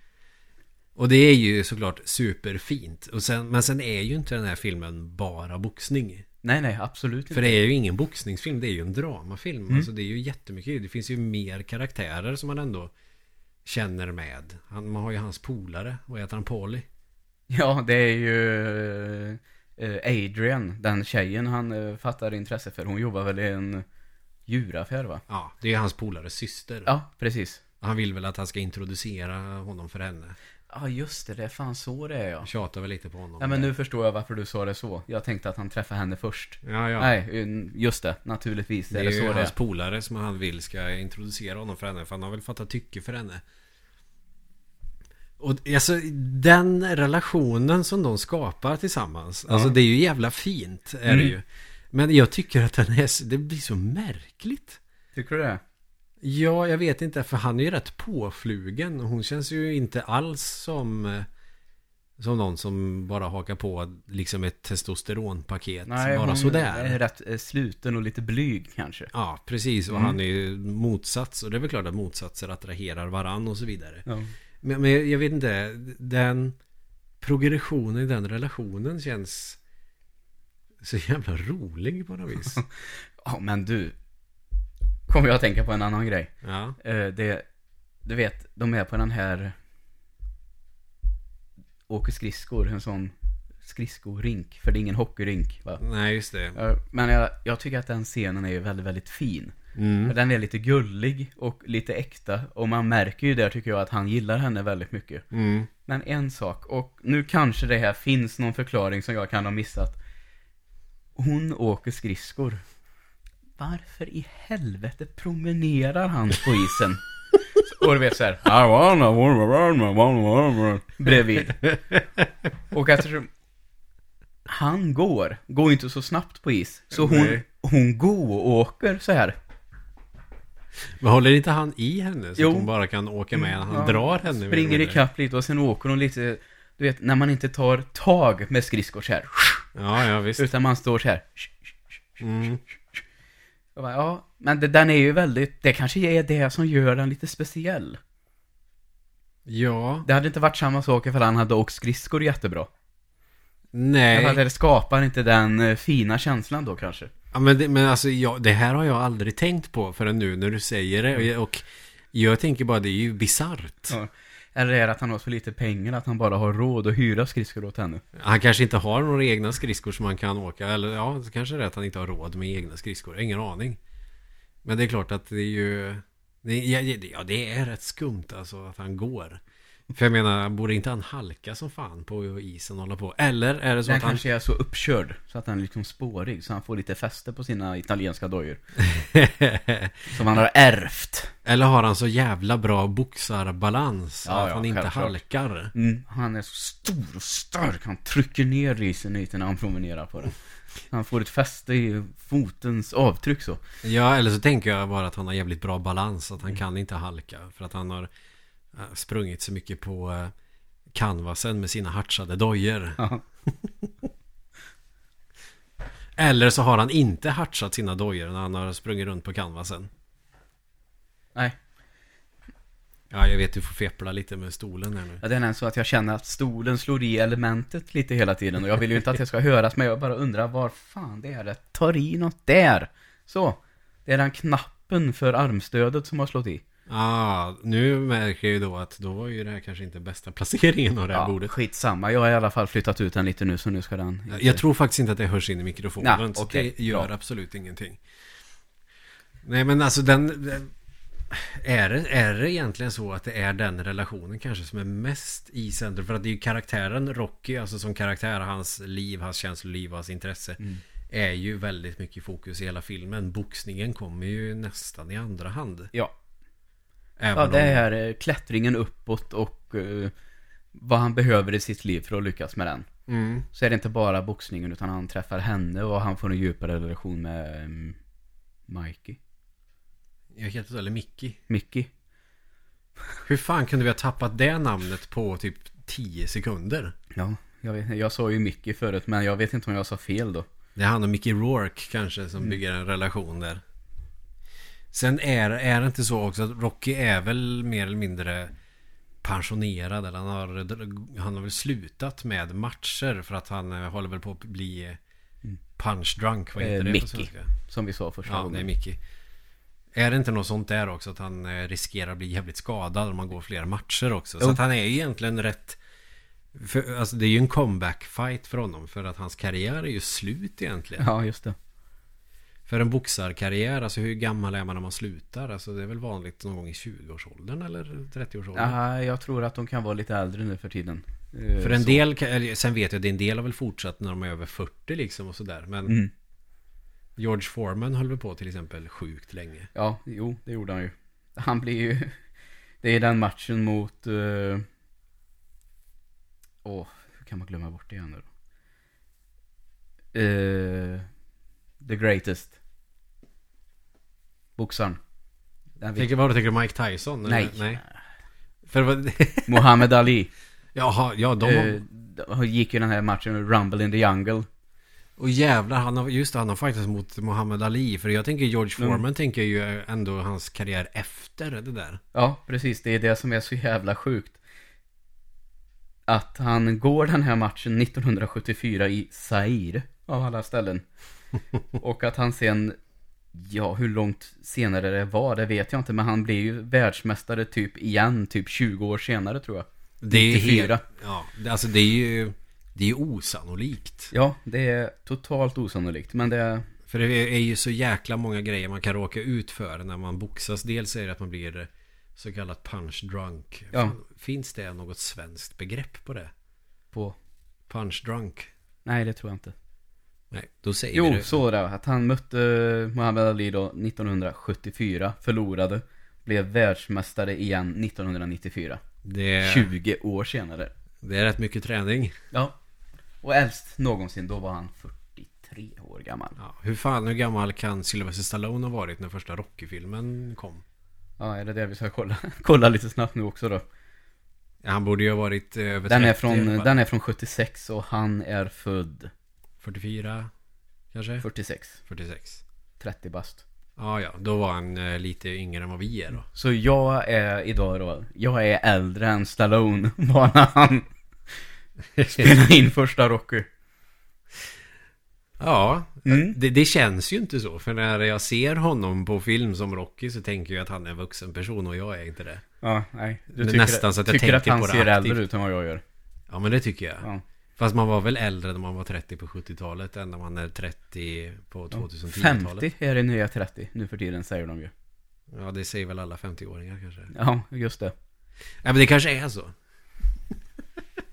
Och det är ju såklart superfint. Och sen, men sen är ju inte den här filmen bara boxning. Nej, nej, absolut För inte. det är ju ingen boxningsfilm, det är ju en dramafilm. Mm. Alltså det är ju jättemycket. Det finns ju mer karaktärer som man ändå känner med. Han, man har ju hans polare. Vad heter han? Polly? Ja, det är ju eh, Adrian, den tjejen han eh, fattar intresse för. Hon jobbar väl i en djuraffär va? Ja, det är hans polares syster. Ja, precis. Han vill väl att han ska introducera honom för henne. Ja, just det. Det är fan så det är ja. Tjatar väl lite på honom. Ja, men nu förstår jag varför du sa det så. Jag tänkte att han träffade henne först. Ja, ja. Nej, mm, just det. Naturligtvis. Det är är det ju så det hans är. polare som han vill ska introducera honom för henne. För han har väl fattat tycke för henne. Och alltså den relationen som de skapar tillsammans. Alltså det är ju jävla fint. Är det Mm. ju. Men jag tycker att den är, det blir så märkligt. Tycker du det? Ja, jag vet inte. För han är ju rätt påflugen. Hon känns ju inte alls som... eh, Som någon som bara hakar på liksom ett testosteronpaket. Nej, bara hon sådär. är rätt eh, sluten och lite blyg kanske. Ja, precis. Och Mm. han är ju motsats. Och det är väl klart att motsatser attraherar varann och så vidare. Ja. Men, men jag vet inte. Den progressionen i den relationen känns så jävla rolig på något vis. Ja, men du. Kommer jag att tänka på en annan grej. Ja. Eh, det, du vet, de är på den här åker skridskor, en sån skridskorink. För det är ingen hockeyrink va? Nej, just det. Eh, Men jag, jag tycker att den scenen är väldigt, väldigt fin. Mm. Den är lite gullig och lite äkta. Och man märker ju där tycker jag att han gillar henne väldigt mycket. Mm. Men en sak, och nu kanske det här finns någon förklaring som jag kan ha missat. Hon åker skridskor. Varför i helvete promenerar han på isen? Och du vet såhär, I wanna, wanna, wanna, wanna, wanna, bredvid. Och eftersom han går, går inte så snabbt på is. Så hon, hon går och åker så här. Men håller inte han i henne? Så Jo. att hon bara kan åka med han Ja, drar henne? Springer ikapp lite och sen åker hon lite, du vet, när man inte tar tag med skridskor så här. Ja, ja visst. Utan man står så här. Mm. Bara, ja, men det, den är ju väldigt, det kanske är det som gör den lite speciell. Ja. Det hade inte varit samma sak ifall han hade åkt skridskor jättebra. Nej. Nej. Det skapar inte den eh, fina känslan då kanske. Ja, men, det, men alltså, ja, det här har jag aldrig tänkt på förrän nu när du säger det. Och jag, och jag tänker bara, det är ju bisarrt. Ja. Eller är det att han har så lite pengar att han bara har råd att hyra skridskor åt henne? Han kanske inte har några egna skridskor som han kan åka. Eller ja, så kanske det är att han inte har råd med egna skridskor. Ingen aning. Men det är klart att det är ju... Det- ja, det är rätt skumt alltså att han går. För jag menar, borde inte han halka som fan på isen och hålla på? Eller är det så Den att han... kanske är så uppkörd så att den är liksom spårig så han får lite fäste på sina italienska dojor. Som han har ärvt. Eller har han så jävla bra boxarbalans Ja, att ja, han inte självklart. halkar? Mm, han är så stor och stark. Han trycker ner isen lite när han promenerar på den. Han får ett fäste i fotens avtryck så. Ja, eller så tänker jag bara att han har jävligt bra balans. Att han Mm. kan inte halka. För att han har sprungit så mycket på eh, canvasen med sina hartsade dojor. Ja. Eller så har han inte hartsat sina dojor när han har sprungit runt på canvasen. Nej, Ja, jag vet du får feppla lite med stolen här nu. ja, det är nästan så att jag känner att stolen slår i elementet lite hela tiden. Och jag vill ju inte att det ska höras, men jag bara undrar var fan det är det tar i något där. Så, det är den knappen för armstödet som har slått i. Ah, nu märker jag ju då att då var ju det här kanske inte bästa placeringen av det här Ja, bordet. skitsamma. Jag har i alla fall flyttat ut den lite nu, så nu ska den... inte- Jag tror faktiskt inte att det hörs in i mikrofonen. Nej, okej, det gör bra. absolut ingenting. Nej men alltså den... den är, det, är det egentligen så att det är den relationen kanske som är mest i centrum? För att det är ju karaktären Rocky, alltså som karaktär, hans liv, hans känsloliv, hans intresse. Mm. Är ju väldigt mycket fokus i hela filmen. Boxningen kommer ju nästan i andra hand. Ja. Även Ja, det om- är eh, klättringen uppåt och eh, vad han behöver i sitt liv för att lyckas med den. Mm. Så är det inte bara boxningen utan han träffar henne och han får en djupare relation med um, Mikey. Jag heter eller Mickey. Mickey. Hur fan kunde vi ha tappat det namnet på typ 10 sekunder? Ja, jag, vet, jag sa ju Mickey förut men jag vet inte om jag sa fel då. Det är han och Mickey Rourke kanske som bygger en relation där. Sen är, är det inte så också att Rocky är väl mer eller mindre pensionerad eller han har, han har väl slutat med matcher för att han eh, håller väl på att bli eh, punch drunk. Vad heter Eh, det på Mickey. svenska? Som vi sa första Ja, det är gången. Mickey. Är det inte något sånt där också att han eh, riskerar att bli jävligt skadad om man går flera matcher också? Så Jo. att han är ju egentligen rätt... För, alltså det är ju en comeback fight för honom för att hans karriär är ju slut egentligen. Ja, just det. För en boxarkarriär, alltså hur gammal är man när man slutar? Alltså det är väl vanligt någon gång i 20-årsåldern eller 30-årsåldern? Ja, jag tror att de kan vara lite äldre nu för tiden. Eh, För en så. del, sen vet jag att en del har väl fortsatt när de är över 40 liksom och sådär. Men Mm. George Foreman höll väl på till exempel sjukt länge. Ja, jo, det gjorde han ju. Han blir ju... Det är den matchen mot... eh, Åh, hur kan man glömma bort det igen nu då? Eh, the Greatest. Boxaren. Den Tänker, vad tänker du Mike Tyson? eller? Nej. Nej. För vad... Muhammad Ali. Jaha, ja de har... De gick ju den här matchen Rumble in the Jungle. Och jävlar, han har, just det, han har faktiskt mot Muhammad Ali. För jag tänker George Mm. Foreman tänker ju ändå hans karriär efter det där. Ja, precis. Det är det som är så jävla sjukt. Att han går den här matchen 1974 i Zaire, av alla ställen. Och att han sen, ja hur långt senare det var, det vet jag inte. Men han blir ju världsmästare typ igen, typ 20 år senare tror jag. Det är 94. helt, ja, alltså det är ju Det är osannolikt Ja, det är totalt osannolikt. Men det För det är ju så jäkla många grejer man kan råka ut för när man boxas Dels är det att man blir så kallat punch drunk Ja. Finns det något svenskt begrepp på det? på, Punch drunk? nej det tror jag inte. Nej, då säger vi Jo, det så det. Att han mötte Muhammad Ali då 1974, förlorade, blev världsmästare igen 1994. det, 20 år senare. det är rätt mycket träning Ja. Och äldst någonsin, då var han 43 år gammal. ja, Hur fan, hur gammal kan Sylvester Stallone ha varit när första Rocky-filmen kom? Ja, är det det vi ska kolla? kolla lite snabbt nu också då. Han borde ju ha varit över Den är, 30 i alla från, den är från 76 och han är född 44 kanske? 46. 46 30 bast. Ja, ja, då var han eh, lite yngre än vad vi är då. Så jag är idag då, jag är äldre än Stallone var när han spelade in första Rocky. Ja, Mm. det, det känns ju inte så. För när jag ser honom på film som Rocky så tänker jag att han är en vuxen person och jag är inte det. Ja, nej. Du tycker, nästan så att jag tycker att tänker han på det ser aktivt. äldre ut än vad jag gör. Ja, men det tycker jag. Ja. Fast man var väl äldre när man var 30 på 70-talet än när man är 30 på 2010-talet. 50 är det nya 30 nu för tiden säger de ju. Ja, det säger väl alla 50-åringar kanske. Ja, just det. Ja, men det kanske är så.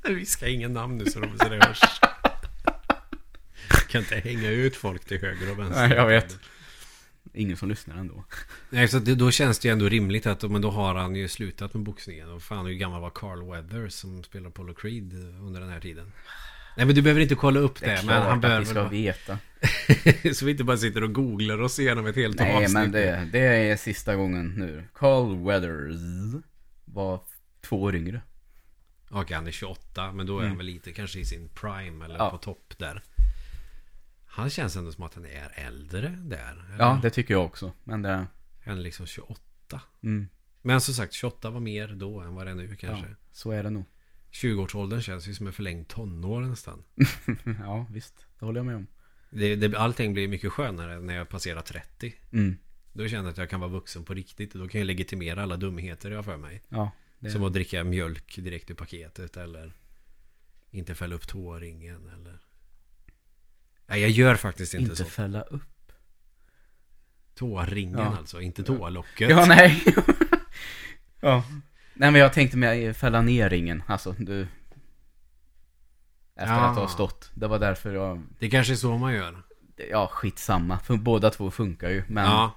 Vi ska ingen namn nu så, de, så det hörs. kan inte hänga ut folk till höger och vänster. Nej, jag vet. Ingen som lyssnar ändå. Nej, så det, då känns det ju ändå rimligt att men då har han ju slutat med boxningen. Och fan hur gammal var Carl Weathers som spelar Apollo Creed under den här tiden? Nej men du behöver inte kolla upp det. Det men han att behöver vi ska veta. Så vi inte bara sitter och googlar och ser genom ett helt Nej, avsnitt. men det, det är sista gången nu. Carl Weathers var två år yngre. Okej, han är 28. Men då är Mm. han väl lite kanske i sin prime eller Ja. på topp där. Han känns ändå som att han är äldre där. eller? Ja, det tycker jag också. Men det... Än liksom 28. Mm, Men som sagt, 28 var mer då än vad det är nu kanske. ja, så är det nog. 20-årsåldern känns ju som en förlängd tonår nästan. ja, visst. Det håller jag med om. Det, det, allting blir mycket skönare när jag passerar 30. Mm, Då känner jag att jag kan vara vuxen på riktigt. Och då kan jag legitimera alla dumheter jag har för mig. ja. Det, Som att dricka mjölk direkt ur paketet eller inte fälla upp tåringen eller... Nej, jag gör faktiskt inte, inte så. fälla upp. Tåringen Ja. alltså, inte tålocket. Ja, nej. ja. Nej, men jag tänkte med fälla ner ringen. Alltså, du... Efter Ja. att ha stått. Det var därför jag... Det kanske är så man gör. Ja, skitsamma. För båda två funkar ju. Men... Ja.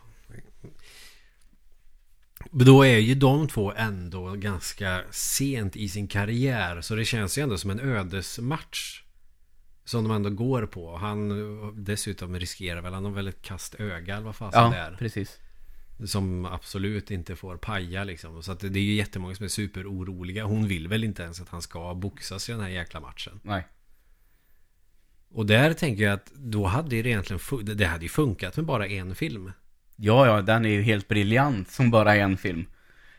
Då är ju de två ändå ganska sent i sin karriär. Så det känns ju ändå som en ödesmatch. Som de ändå går på. Han dessutom riskerar väl, han har väl ett kast öga eller vad fasen det Ja, är. precis. Som absolut inte får paja liksom. Så att det är ju jättemånga som är superoroliga. Hon vill väl inte ens att han ska boxas i den här jäkla matchen. Nej. Och där tänker jag att då hade det egentligen det hade ju funkat med bara en film. Ja, ja, den är ju helt briljant som bara en film.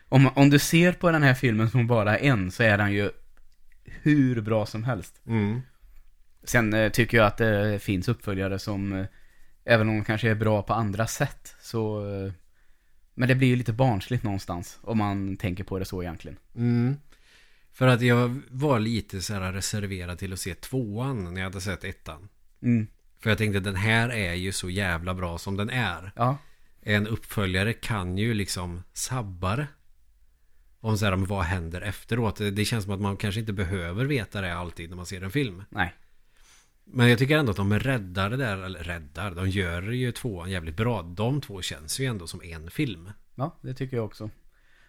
Om, om du ser på den här filmen som bara en så är den ju hur bra som helst. Mm. Sen eh, tycker jag att det finns uppföljare som, eh, även om de kanske är bra på andra sätt, så... Eh, men det blir ju lite barnsligt någonstans, om man tänker på det så egentligen. Mm. För att jag var lite så här reserverad till att se tvåan när jag hade sett ettan. Mm. För jag tänkte den här är ju så jävla bra som den är. Ja, En uppföljare kan ju liksom sabba det. Om så här, vad händer efteråt? Det känns som att man kanske inte behöver veta det alltid när man ser en film. nej. Men jag tycker ändå att de räddar det där, eller räddar, de gör ju tvåan jävligt bra. De två känns ju ändå som en film. Ja, det tycker jag också.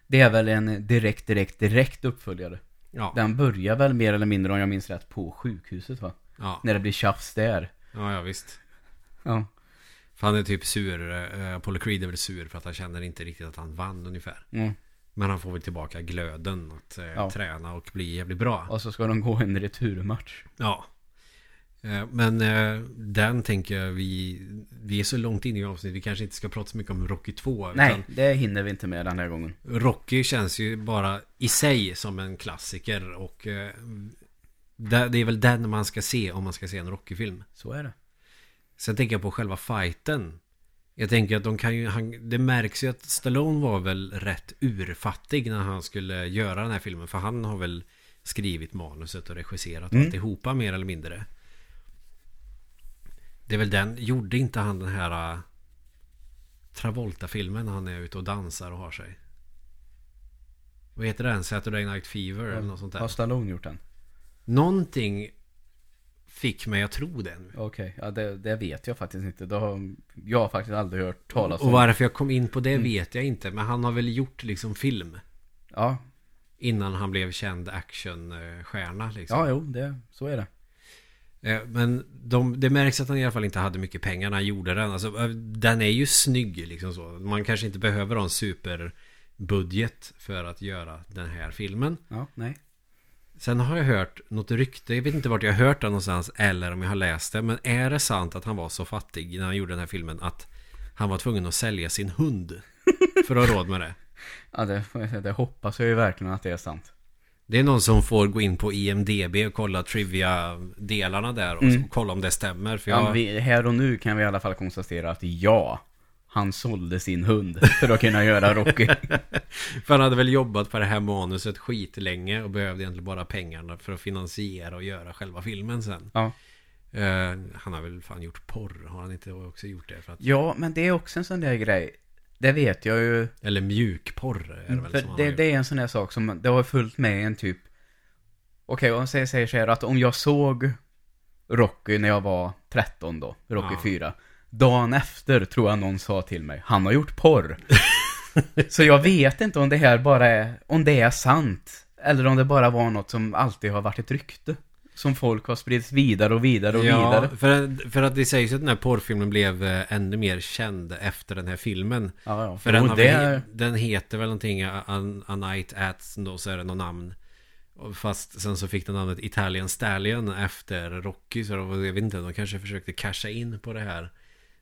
Det är väl en direkt, direkt, direkt uppföljare. Ja, Den börjar väl mer eller mindre, om jag minns rätt, på sjukhuset va? ja, När det blir tjafs där. ja, ja visst. Ja. För han är typ sur, eh, Apollo Creed är väl sur för att han känner inte riktigt att han vann ungefär. Mm. Men han får väl tillbaka glöden att eh, Ja. träna och bli jävligt bra. Och så ska de gå en returmatch. Ja. Eh, Men eh, den tänker jag vi Vi är så långt in i avsnittet Vi kanske inte ska prata så mycket om Rocky 2 Nej, det hinner vi inte med den här gången. Rocky känns ju bara i sig som en klassiker och eh, det det är väl den man ska se om man ska se en Rocky-film Så är det. Sen tänker jag på själva fighten Jag tänker att de kan ju han, Det märks ju att Stallone var väl rätt urfattig när han skulle göra den här filmen För han har väl skrivit manuset och regisserat Mm. alltihopa mer eller mindre Det är väl den, gjorde inte han den här äh, Travolta-filmen när han är ute och dansar och har sig? Vad heter den? Saturday Night Fever eller något sånt Har där Stallone gjort den? Någonting Fick mig att tro det nu Okej, ja det, det vet jag faktiskt inte. Det har, jag har faktiskt aldrig hört talas Och om. varför jag kom in på det Mm. vet jag inte Men han har väl gjort liksom film Ja, Innan han blev känd actionstjärna liksom. ja jo, det, så är det. Eh, Men de, det märks att han i alla fall inte hade mycket pengar när han gjorde den. Alltså, eh, den är ju snygg liksom så. Man kanske inte behöver ha en superbudget för att göra den här filmen. Ja, nej. Sen har jag hört något rykte, jag vet inte vart jag har hört det någonstans eller om jag har läst det. Men är det sant att han var så fattig när han gjorde den här filmen att han var tvungen att sälja sin hund för att ha råd med det? Ja, det, det hoppas jag ju verkligen att det är sant. Det är någon som får gå in på IMDB och kolla trivia-delarna där och Mm. kolla om det stämmer. För Ja, jag, vi, här och nu kan vi i alla fall konstatera att ja, han sålde sin hund för att kunna göra Rocky. För han hade väl jobbat på det här manuset skitlänge och behövde egentligen bara pengarna för att finansiera och göra själva filmen sen. Ja. Eh, han har väl fan gjort porr, har han inte också gjort det? För att, Ja, men det är också en sån där grej. Det vet jag ju. Eller mjukporr är det väl För som han det, har det är en sån där sak som, det har följt med en typ Okej, om jag säger, säger så här att om jag såg Rocky när jag var 13 då, Rocky Ja. 4 Dagen efter tror jag någon sa till mig, han har gjort porr Så jag vet inte om det här bara är, om det är sant Eller om det bara var något som alltid har varit ett rykte Som folk har spridit vidare och vidare och Ja, vidare för, för att det sägs att den här porrfilmen blev eh, ännu mer känd efter den här filmen. Ja, ja, För den, det, väl, den heter väl någonting A, Night At, då så är det något namn. Fast sen så fick den namnet Italian Stallion efter Rocky. Så då, jag vet inte, de kanske försökte casha in på det här.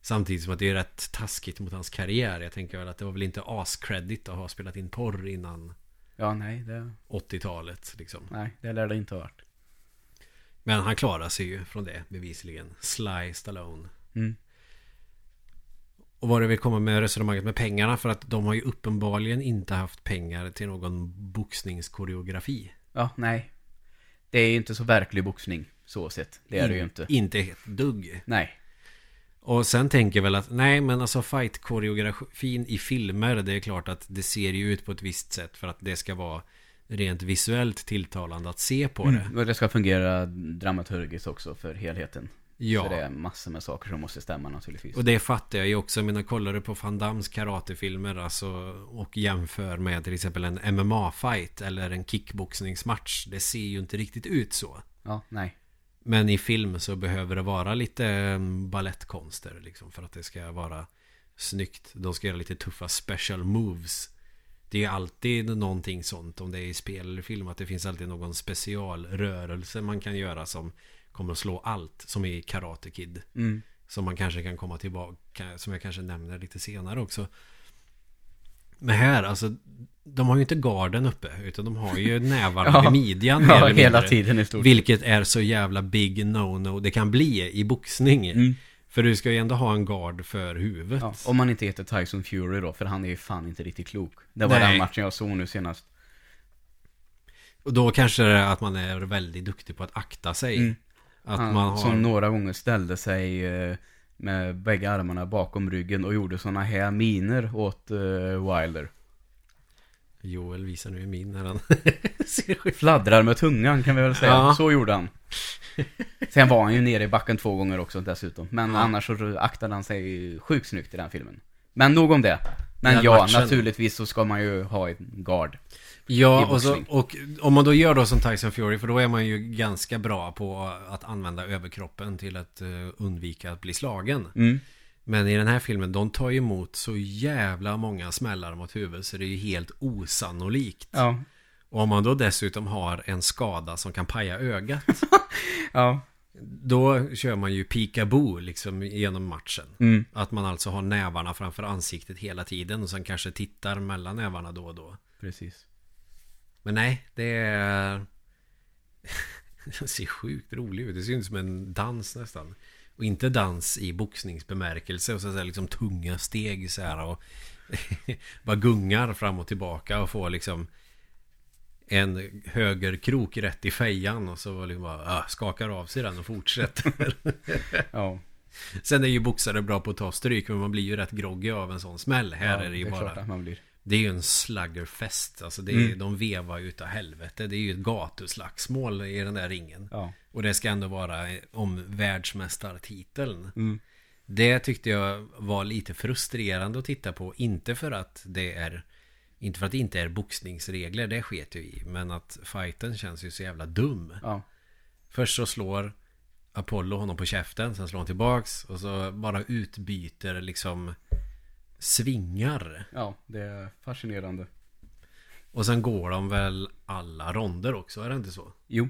Samtidigt som att det är rätt taskigt mot hans karriär. Jag tänker väl att det var väl inte as-credit att ha spelat in porr innan Ja, nej, det, 80-talet liksom. nej, det lär det inte ha varit Men han klarar sig ju från det bevisligen. Sly Stallone. mm. Och vad det vill komma med resonemanget med pengarna för att de har ju uppenbarligen inte haft pengar till någon boxningskoreografi. Ja, nej Det är ju inte så verklig boxning, så sett Det är det ju In- inte Inte ett dugg. Nej Och sen tänker jag väl att nej men alltså fight-koreografin i filmer det är klart att det ser ju ut på ett visst sätt för att det ska vara rent visuellt tilltalande att se på det. Mm. Och det ska fungera dramaturgiskt också för helheten. Ja. Så det är massor med saker som måste stämma naturligtvis. Och det fattar jag ju också. Jag menar, kollar du på Van Dams karatefilmer alltså, och jämför med till exempel en MMA-fight eller en kickboxningsmatch. Det ser ju inte riktigt ut så. Ja, nej. Men i film så behöver det vara lite mm, ballettkonster liksom för att det ska vara snyggt. De ska göra lite tuffa special moves. Det är alltid någonting sånt om det är i spel eller film att det finns alltid någon specialrörelse man kan göra som kommer att slå allt som i Karate Kid. Mm. Som man kanske kan komma tillbaka Som jag kanske nämner lite senare också Men här alltså De har ju inte garden uppe Utan de har ju nävarna Ja. vid midjan Ja, hela mindre. tiden i stort. Vilket är så jävla big no-no Det kan bli i boxning Mm. För du ska ju ändå ha en gard för huvudet Ja, om man inte heter Tyson Fury då, för han är ju fan inte riktigt klok. Det var Nej. den matchen jag såg nu senast. Och då kanske det är att man är väldigt duktig på att akta sig Mm. Att han, man har Som några gånger ställde sig eh, med bägge armarna bakom ryggen och gjorde såna här miner åt eh, Wilder. Joel visar nu min när han. Fladdrar med tungan kan vi väl säga. Ja. Så gjorde han. Sen var han ju nere i backen två gånger också dessutom. Men Ja. annars så aktade han sig sjukt snyggt i den filmen. Men nog om det. Men Den ja, matchen. naturligtvis så ska man ju ha en guard. Ja, och, så, och om man då gör då som Tyson Fury, för då är man ju ganska bra på att använda överkroppen till att eh, undvika att bli slagen. Mm. Men i den här filmen, de tar ju emot så jävla många smällar mot huvudet så det är ju helt osannolikt. Ja. Och om man då dessutom har en skada som kan paja ögat, Ja. då kör man ju peekaboo liksom genom matchen. Mm. Att man alltså har nävarna framför ansiktet hela tiden och sen kanske tittar mellan nävarna då och då. Precis. Men nej, det är... Det ser sjukt roligt ut. Det ser ut som en dans nästan. Och inte dans i boxningsbemärkelse och så här liksom tunga steg så här och bara gungar fram och tillbaka och får liksom en högerkrok rätt i fejan och så liksom bara ah, skakar av sig den och fortsätter. Ja. Sen är ju boxare bra på att ta stryk men man blir ju rätt groggy av en sån smäll. Här ja, är det ju klart bara att man blir. Det är ju en sluggerfest. Alltså det är, Mm. de vevar ju utav helvete. Det är ju ett gatuslagsmål i den där ringen. Ja. Och det ska ändå vara om världsmästartiteln. Mm. Det tyckte jag var lite frustrerande att titta på. Inte för att det är inte för att det inte är boxningsregler, det sket ju i. Men att fighten känns ju så jävla dum. Ja. Först så slår Apollo honom på käften, sen slår han tillbaks. Och så bara utbyter liksom svingar. ja, det är fascinerande. Och sen går de väl alla ronder också, är det inte så? Jo,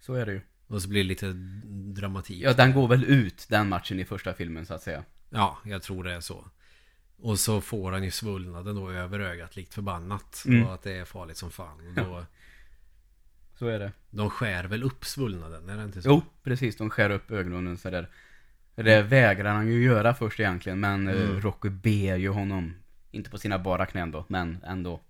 så är det ju. Och så blir det lite dramatik. Ja, den går väl ut, den matchen i första filmen så att säga. Ja, jag tror det är så. Och så får han ju svullnaden då över ögat likt förbannat. Mm. Och att det är farligt som fan. Och då, Så är det. de skär väl upp svullnaden, är det inte så? Jo, precis. De skär upp ögonen så där. Det vägrar han ju göra först egentligen, men Mm. mm. Rocky ber ju honom. Inte på sina bara knän då, men ändå.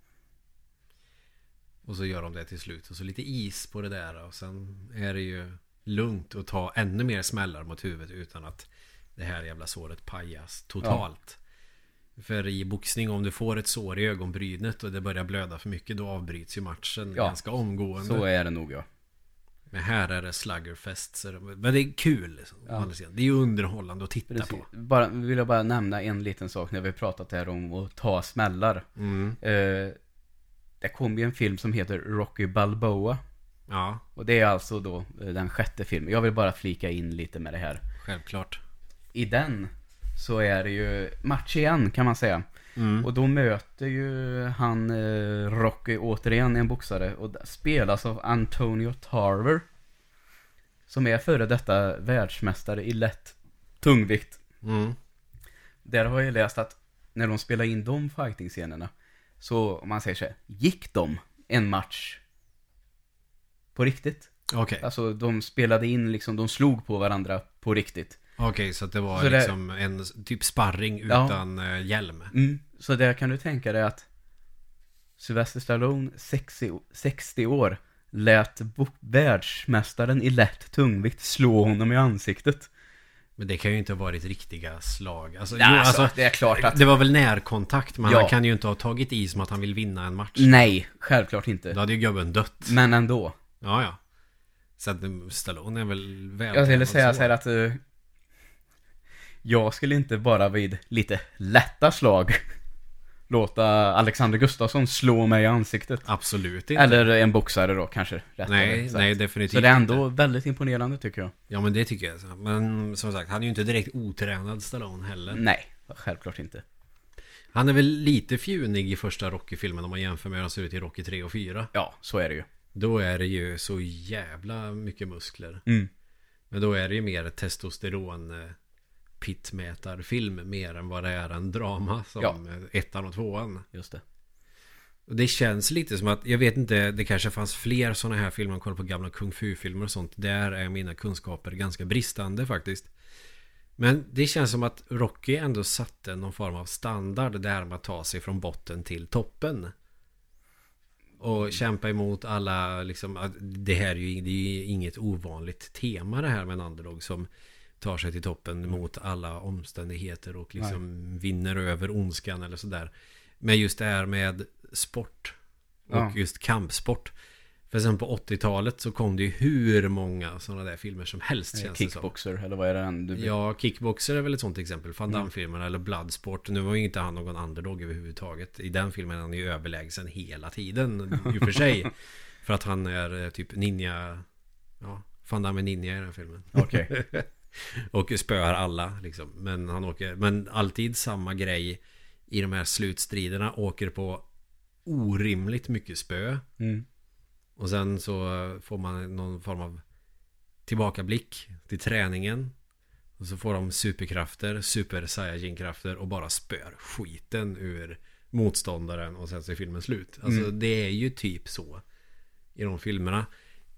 Och så gör de det till slut. Och så lite is på det där. Och sen är det ju lugnt att ta ännu mer smällar mot huvudet utan att det här jävla såret pajas totalt. För i boxning om du får ett sår i ögonbrynet och det börjar blöda för mycket då avbryts ju matchen Ja, ganska omgående. Så är det nog ja. Men här är det sluggerfest. Så det, men det är kul. Liksom, Ja. Det är ju underhållande att titta Precis. på. Bara, vill jag bara nämna en liten sak när vi pratat här om att ta smällar. Mm. Eh, det kom ju en film som heter Rocky Balboa. Ja, Och det är alltså då eh, den sjätte filmen. Jag vill bara flika in lite med det här. självklart. I den så är det ju match igen kan man säga. Mm. Och då möter ju han eh, Rocky återigen en boxare och spelas av Antonio Tarver. Som är före detta världsmästare i lätt tungvikt. Mm. Där har jag läst att när de spelar in de fighting-scenerna så, om man säger så här, gick de en match på riktigt? Okej, Alltså de spelade in liksom, de slog på varandra på riktigt. Okej, så att det var Så det- liksom en typ sparring Ja. utan eh, hjälm. Mm. Så där kan du tänka dig att Sylvester Stallone, 60, 60 år, lät världsmästaren i lätt tungvikt slå honom i ansiktet. Men det kan ju inte ha varit riktiga slag. Alltså, Ja, jo, alltså, alltså, det är klart att... det var väl närkontakt, men Ja. han kan ju inte ha tagit i som att han vill vinna en match. Nej, självklart Då inte. hade ju gubben dött. Men ändå. Ja, ja. Så att eh, Stallone är väl väl Jag skulle säga så här att... eh, jag skulle inte bara vid lite lätta slag låta Alexander Gustafsson slå mig i ansiktet. Absolut inte. Eller en boxare då kanske. nej, nej, definitivt Så det är ändå inte. väldigt imponerande tycker jag. Ja, men det tycker jag. Men som sagt, han är ju inte direkt otränad Stallone heller. Nej, självklart inte. Han är väl lite fjunig i första Rocky-filmen om man jämför med hur han ser ut i Rocky 3 och 4. Ja, så är det ju. Då är det ju så jävla mycket muskler. Mm. Men då är det ju mer testosteron eh, pitmätarfilm mer än vad det är en drama som Ja. ettan och tvåan. Just det. Och det känns lite som att, jag vet inte, det kanske fanns fler sådana här filmer, man kollar på gamla kung fu-filmer och sånt. Där är mina kunskaper ganska bristande faktiskt. Men det känns som att Rocky ändå satte någon form av standard där med att ta sig från botten till toppen. Och kämpa emot alla, liksom, det här är ju, det är ju inget ovanligt tema det här med en underdog som tar sig till toppen mot alla omständigheter och liksom vinner över ondskan eller sådär. Men just det här med sport och Ja. just kampsport. För sen på 80-talet så kom det ju hur många sådana där filmer som helst känns det som. Kickboxer, eller vad är det än du Ja, Kickboxer är väl ett sånt exempel. Van Damme-filmerna eller Bloodsport. Nu var ju inte han någon underdog överhuvudtaget. I den filmen är han ju överlägsen hela tiden. I och för sig. för att han är eh, typ ninja. Ja, Van Damme är ninja i den filmen. Okej. Och spöar alla liksom. Men han åker, men alltid samma grej i de här slutstriderna. Åker på orimligt mycket spö. Mm. Och sen så får man någon form av tillbakablick till träningen. Och så får de superkrafter, super saiyajin-krafter och bara spör skiten ur motståndaren och sen så är filmen slut. Alltså Mm. det är ju typ så i de filmerna.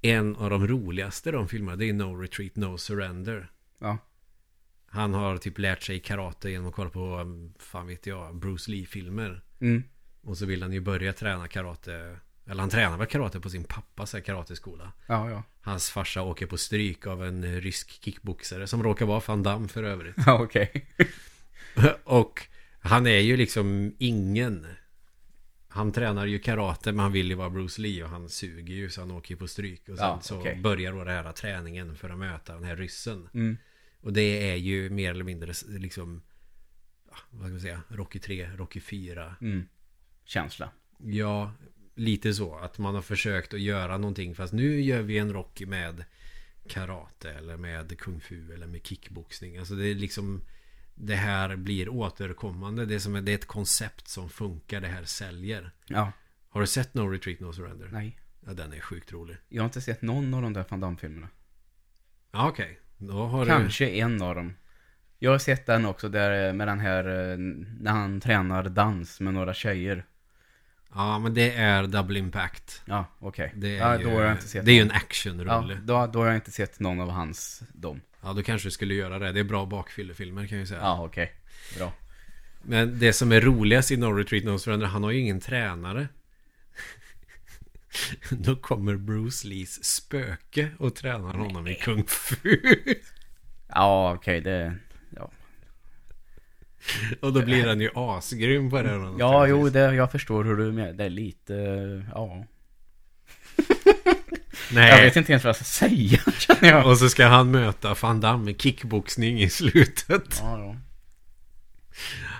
En av de roligaste de filmerna det är No Retreat No Surrender. Ja. Han har typ lärt sig karate genom att kolla på, um, fan vet jag, Bruce Lee-filmer. Mm. Och så vill han ju börja träna karate. Eller han tränar väl karate på sin pappas karateskola. Ja, ja. Hans farsa åker på stryk av en eh, rysk kickboxare som råkar vara van Damme för övrigt. Ja, okej. och han är ju liksom ingen. Han tränar ju karate men han vill ju vara Bruce Lee och han suger ju så han åker ju på stryk. Och sen Ja, så okej. börjar då den här träningen för att möta den här ryssen. Mm. Och det är ju mer eller mindre liksom, vad ska man säga, Rocky 3, Rocky 4. Mm. Känsla. Ja, lite så. Att man har försökt att göra någonting. Fast nu gör vi en Rocky med karate eller med kung fu eller med kickboxning. Alltså det är liksom det här blir återkommande. Det är, som, det är ett koncept som funkar. Det här säljer. Ja. Har du sett No Retreat No Surrender? Nej. Ja, den är sjukt rolig. Jag har inte sett någon av de där Van Damme-filmerna. Ja, okej. Då Kanske en av dem. Jag har sett den också där med den här, eh, när han tränar dans med några tjejer. du... Ja, men det är Double Impact. Ja, okej. Det är, Ja, ju, då har jag inte sett det är ju en actionrulle. Ja, Ja. då, då har jag inte sett någon av hans, dem. då kanske du skulle göra det. Det är bra bakfyllefilmer kan jag ju säga. Ja, okej. Bra. Men det som är roligast i No Retreat No Surrender, han har ju ingen tränare. Då kommer Bruce Lees spöke och tränar honom i Kung Fu. Ja, okej, det... Ja, och då blir han ju asgrym på det. ja jo, det, jag förstår hur du menar. Det är lite, ja. Nej. Jag vet inte ens vad jag ska säga, känner jag. Och så ska han möta Van Damme i kickboxning i slutet. Ja, ja.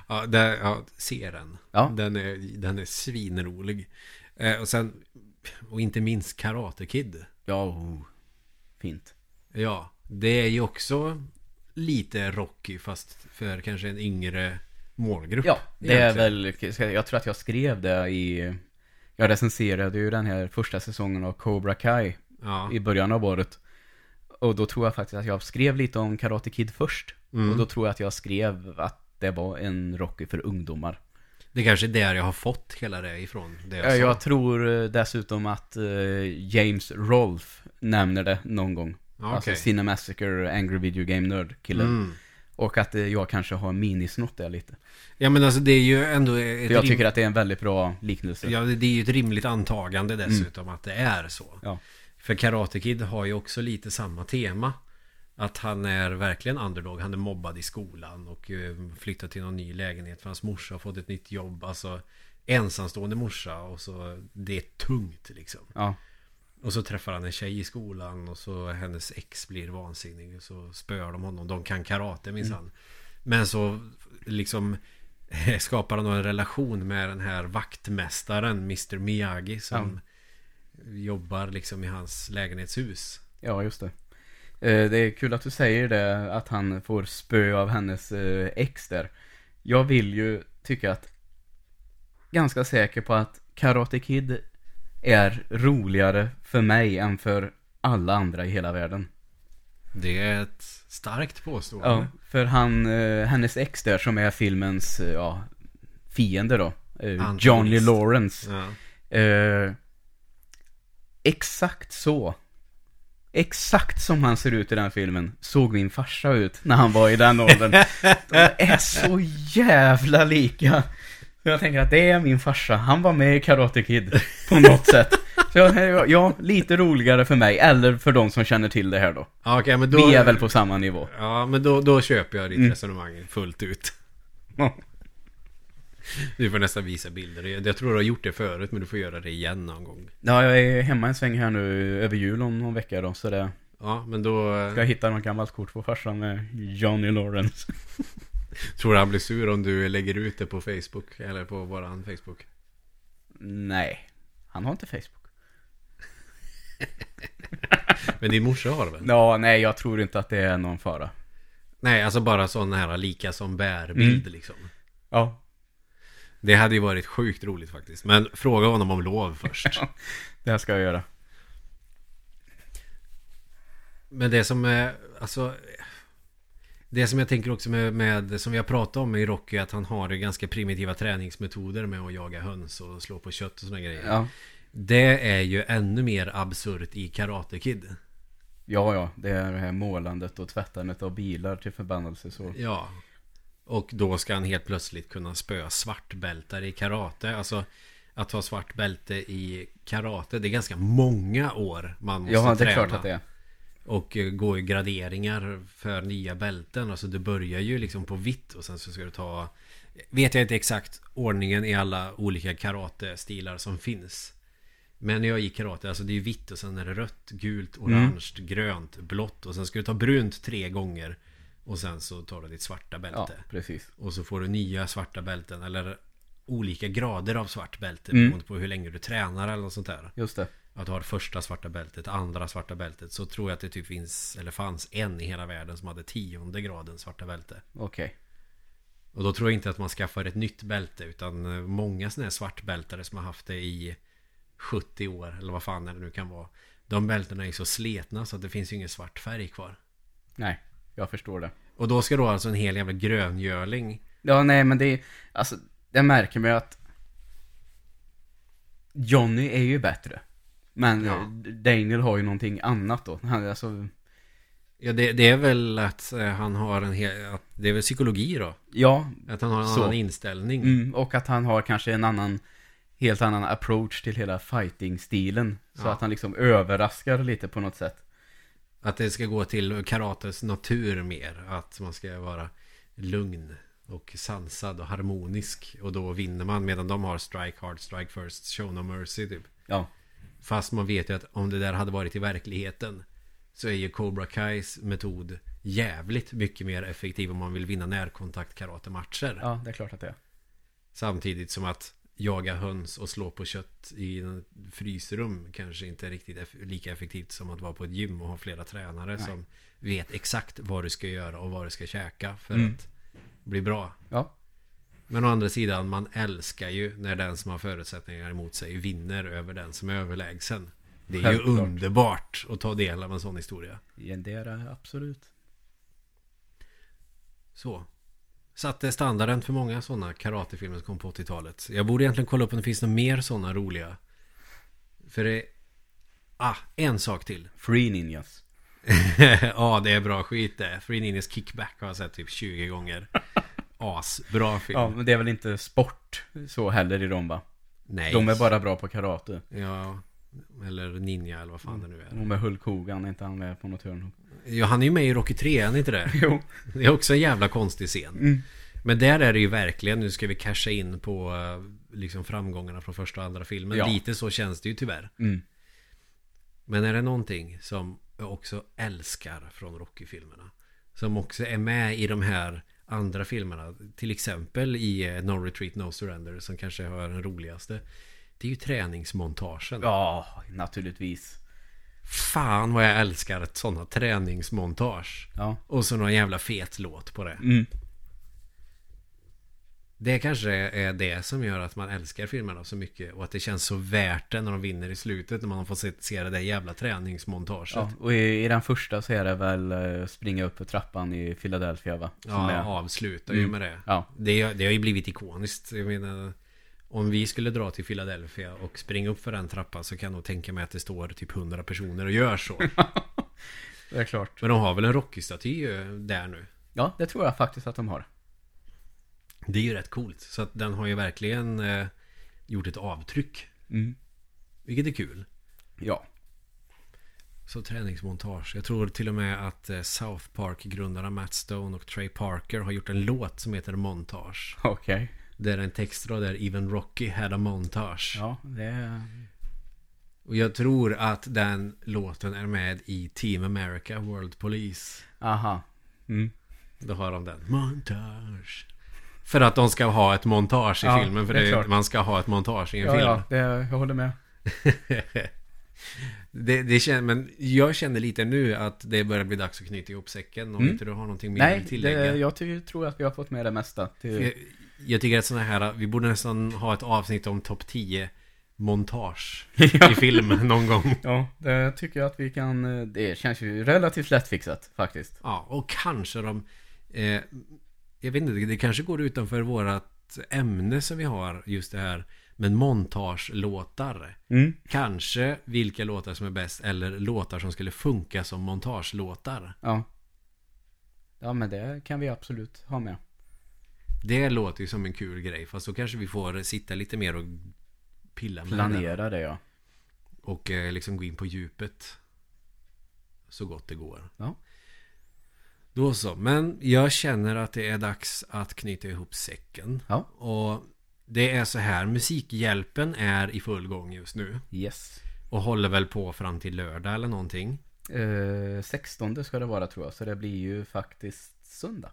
Ja, där, ja se den. Ja. Den, är, den är svinrolig. Eh, och sen, och inte minst Karate Kid. Ja, oh. fint. Ja, det är ju också lite Rocky fast för kanske en yngre målgrupp. Ja, det är egentligen. väl, jag tror att jag skrev det i, jag recenserade ju den här första säsongen av Cobra Kai Ja, i början av året. Och då tror jag faktiskt att jag skrev lite om Karate Kid först. Mm. Och då tror jag att jag skrev att det var en Rocky för ungdomar. Det kanske är där jag har fått hela det ifrån. Det jag Jag, tror eh, dessutom att eh, James Rolfe nämner det någon gång. Ja, Alltså. Cinemassacre, Angry Video Game Nerd killen. Mm. Och att eh, jag kanske har minisnott det lite. Ja men alltså det är ju ändå ett För jag tycker att det är en väldigt bra liknelse. Ja det är ju ett rimligt antagande dessutom att det är så. Mm. Ja. För Karate Kid har ju också lite samma tema. Att han är verkligen underdog. Han är mobbad i skolan och eh, flyttar till någon ny lägenhet för hans morsa har fått ett nytt jobb. Alltså ensamstående morsa och så det är tungt liksom. Ja. Och så träffar han en tjej i skolan och så hennes ex blir vansinnig och så spöar de honom. De kan karate minsann. Men så liksom skapar han då en relation med den här vaktmästaren Mr Miyagi som jobbar liksom i hans lägenhetshus. Ja, just det. Eh, Det är kul att du säger det, att han får spö av hennes eh, ex där. Jag vill ju tycka att, ganska säker på att Karate Kid är roligare för mig än för alla andra i hela världen. Det är ett starkt påstående. Ja, för han, eh, hennes ex där som är filmens, ja, fiende då. Antagonist. Johnny Lawrence. Ja. Eh, exakt så. Exakt som han ser ut i den filmen såg min farsa ut när han var i den åldern. De är så jävla lika. Så jag tänker att det är min farsa. Han var med i Karate Kid på något sätt. Så jag, ja, lite roligare för mig. Eller för de som känner till det här då. Ja, men då... Vi är väl på samma nivå. Ja, men då, då köper jag ditt Mm. resonemang fullt ut. Ja. Du får nästan visa bilder. Jag tror du har gjort det förut, men du får göra det igen någon gång. Ja, jag är hemma en sväng här nu över jul om någon vecka då. Så det Ja, men då... ska jag hitta något gammalt kort på farsan med Johnny Lawrence. Tror du han blir sur om du lägger ut det på Facebook? Eller på våran Facebook? Nej, han har inte Facebook. Men din morsa har det väl? Ja, nej, jag tror inte att det är någon fara. Nej, alltså bara sån här lika som bär-bild Mm. liksom. Ja, Det hade ju varit sjukt roligt faktiskt. Men fråga honom om lov först. det ska jag göra. Men det som är, alltså Det som jag tänker också med, med som vi har pratat om i Rocky är att han har ganska primitiva träningsmetoder med att jaga höns och slå på kött och sådana grejer. Ja, Det är ju ännu mer absurt i Karate Kid. ja, ja det är det här målandet och tvättandet av bilar till förbannelse så. Ja. Och då ska han helt plötsligt kunna spöa svartbältare i karate. Alltså att ha svart bälte i karate, det är ganska många år man måste Ja, det är träna. klart att det är. Och eh, gå i graderingar för nya bälten. Alltså du börjar ju liksom på vitt och sen så ska du ta... Vet jag inte exakt ordningen i alla olika karate-stilar som finns. Men när jag gick karate, alltså det är vitt och sen är det rött, gult, orange, grönt, blått och sen ska du ta brunt tre gånger. Och sen så tar du ditt svarta Ja, bälte. precis. Och så får du nya svarta bälten eller olika grader av svart bälte Mm. beroende på hur länge du tränar eller något sånt där Just det. att du har första svarta bältet, andra svarta bältet så tror jag att det typ finns, eller fanns en i hela världen som hade tionde graden svarta bälte. Okej. Och då tror jag inte att man skaffar ett nytt bälte utan eh, många sådana här svartbältare som har haft det i 70 år eller vad fan det nu kan vara. De bältena är så sletna så att det finns ju ingen svart färg kvar. Nej, jag förstår det. Och då ska då alltså en hel jävla gröngöling Ja, nej, men det är, alltså, jag märker mig att Johnny är ju bättre. Men Ja. Daniel har ju någonting annat då. Han, alltså, Ja det, det är väl att eh, han har en hel, det är väl psykologi då? ja, Att han har en Så. annan inställning. mm, och att han har kanske en annan, helt annan approach till hela fighting-stilen. Så Ja. att han liksom överraskar lite på något sätt. Att det ska gå till karates natur mer. Att man ska vara lugn och sansad och harmonisk. Och då vinner man medan de har strike hard, strike first, show no mercy typ. Ja, Fast man vet ju att om det där hade varit i verkligheten så är ju Cobra Kais metod jävligt mycket mer effektiv om man vill vinna närkontakt karatematcher. ja, det är klart att det är. Samtidigt som att jaga höns och slå på kött i en frysrum kanske inte är riktigt eff- lika effektivt som att vara på ett gym och ha flera tränare Nej. som vet exakt vad du ska göra och vad du ska käka för Mm. att bli bra. Ja, Men å andra sidan, man älskar ju när den som har förutsättningar emot sig vinner över den som är överlägsen. Det är Självklart. ju underbart att ta del av en sån historia. ja, det är det absolut. Så. Satte standarden för många sådana karatefilmer som kom på 80-talet. Jag borde egentligen kolla upp om det finns några mer sådana roliga. För det... Ah, en sak till. Free Ninjas. ja, det är bra skit det. Free Ninjas Kickback har jag sett typ 20 gånger. As, bra film. Ja, men det är väl inte sport så heller i dem va? Nej. De är bara bra på karate. Ja, eller Ninja eller vad fan det nu är. Och med Hulk Hogan är inte han med på något hörn. Ja, han är ju med i Rocky 3, är han inte det? Jo. Det är också en jävla konstig scen. Mm. Men där är det ju verkligen, nu ska vi casha in på eh, liksom framgångarna från första och andra filmen. Ja. Lite så känns det ju tyvärr. Mm. Men är det någonting som jag också älskar från Rocky-filmerna Som också är med i de här andra filmerna. Till exempel i eh, No Retreat No Surrender som kanske har den roligaste. Det är ju träningsmontagen. Ja, naturligtvis. Fan vad jag älskar ett sådana träningsmontage. Ja. Och så någon jävla fet låt på det. Mm. Det kanske är det som gör att man älskar filmerna så mycket. Och att det känns så värt det när de vinner i slutet. När man får se, se det där jävla träningsmontaget. ja. Och i, i den första så är det väl eh, springa upp för trappan i Philadelphia va? Som Ja, är, avslutar ju Mm. med det. ja. det. Det har ju blivit ikoniskt. Jag menar, om vi skulle dra till Philadelphia och springa upp för den trappan så kan jag nog tänka mig att det står typ 100 personer och gör så. det är klart. Men de har väl en Rocky-staty eh, där nu. Ja, det tror jag faktiskt att de har. Det är ju rätt coolt. Så att den har ju verkligen eh, gjort ett avtryck. Mm. Vilket är kul. Ja. Så träningsmontage. Jag tror till och med att eh, South Park-grundarna Matt Stone och Trey Parker har gjort en låt som heter Montage. Okej. Där en textrad är Even Rocky had a montage. Ja, det är... Och jag tror att den låten är med i Team America World Police. Aha. Mm. Då har de den. Montage. För att de ska ha ett montage i Ja, filmen. För det är det man ska ha ett montage i en Ja, film. ja, det, jag håller med. det, det känner, men jag känner lite nu att det börjar bli dags att knyta ihop säcken. Om Mm. inte du har någonting mer Nej, att tillägga. det, jag tror att vi har fått med det mesta. Till, Jag, tycker att sådana här, vi borde nästan ha ett avsnitt om topp 10 montage i film någon gång. Ja, det tycker jag att vi kan... Det känns ju relativt lättfixat faktiskt. Ja, och kanske de... Eh, jag vet inte, det kanske går utanför vårat ämne som vi har, just det här. Men montagelåtar. Mm. Kanske vilka låtar som är bäst, eller låtar som skulle funka som montagelåtar. Ja. Ja, men det kan vi absolut ha med. Det låter ju som en kul grej, fast då kanske vi får sitta lite mer och pilla med. Planera det, ja. Och eh, liksom gå in på djupet. Så gott det går. Ja. Då så. Men jag känner att det är dags att knyta ihop säcken. Ja. Och det är så här. Musikhjälpen är i full gång just nu. Yes. Och håller väl på fram till lördag eller någonting. Eh, 16 ska det vara tror jag, så det blir ju faktiskt söndag.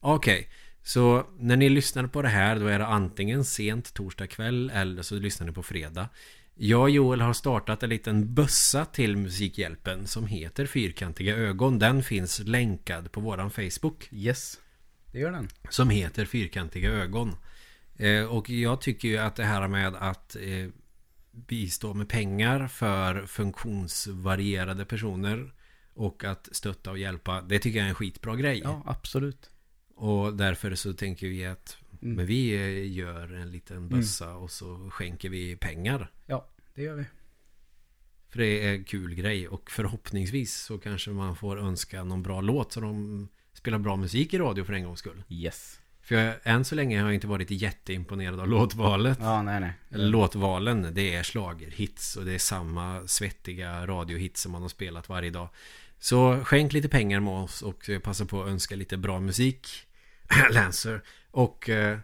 Okej. Så när ni lyssnar på det här då är det antingen sent torsdag kväll eller så lyssnar ni på fredag. Jag och Joel har startat en liten bössa till Musikhjälpen som heter Fyrkantiga ögon. Den finns länkad på våran Facebook. Yes. Det gör den. Som heter Fyrkantiga ögon. Eh, och jag tycker ju att det här med att eh, bistå med pengar för funktionsvarierade personer och att stötta och hjälpa, det tycker jag är en skitbra grej. Ja, absolut. Och därför så tänker vi att Mm. men vi eh, gör en liten bössa och så skänker vi pengar. Ja, det gör vi. För det är en kul grej och förhoppningsvis så kanske man får önska någon bra låt så de spelar bra musik i radio för en gångs skull. Yes. För jag, än så länge har jag inte varit jätteimponerad av låtvalet. Ja, nej, nej. Låtvalen, det är schlagerhits och det är samma svettiga radiohits som man har spelat varje dag. Så skänk lite pengar med oss och eh, passa på att önska lite bra musik. Lancer. Och eh,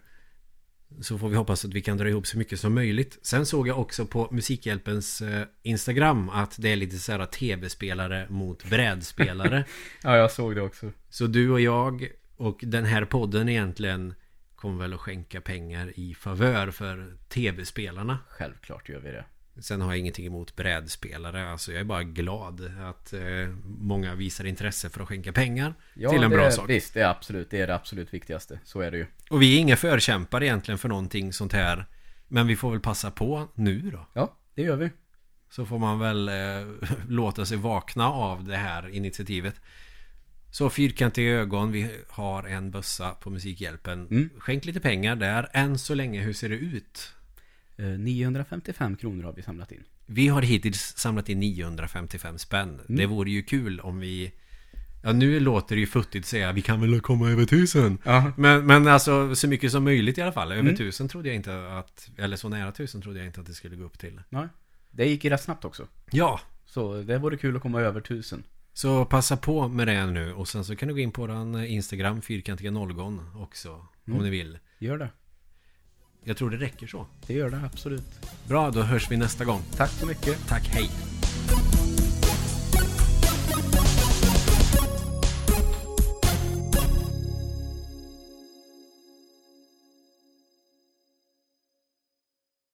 så får vi hoppas att vi kan dra ihop så mycket som möjligt. Sen såg jag också på Musikhjälpens eh, Instagram att det är lite så här tv-spelare mot brädspelare. Ja, jag såg det också. Så du och jag och den här podden egentligen kommer väl att skänka pengar i favör för tv-spelarna. Självklart gör vi det. Sen har jag ingenting emot brädspelare. Alltså jag är bara glad att eh, många visar intresse för att skänka pengar Ja, till en bra är, sak. Visst, det är absolut, det är det absolut viktigaste. Så är det ju. Och vi är inga förkämpar egentligen för någonting sånt här. Men vi får väl passa på nu då. Ja, det gör vi. Så får man väl eh, låta sig vakna av det här initiativet. Så fyrkantiga ögon, vi har en bössa på Musikhjälpen. Mm. Skänk lite pengar där. Än så länge, hur ser det ut? Eh, 955 kronor har vi samlat in. Vi har hittills samlat in 955 spänn. Det vore ju kul om vi... Ja, nu låter det ju futtigt att säga vi kan väl komma över tusen. Ja. Men, men alltså så mycket som möjligt i alla fall. Över Mm. tusen trodde jag inte att... Eller så nära tusen trodde jag inte att det skulle gå upp till. Nej. Det gick ju rätt snabbt också. Ja, Så det vore kul att komma över tusen. Så passa på med det nu och sen så kan du gå in på våran Instagram, fyrkantiga nollgon också. Om Mm. ni vill. Gör det. Jag tror det räcker så. Det gör det absolut. Bra, då hörs vi nästa gång. Tack så mycket. Tack, hej!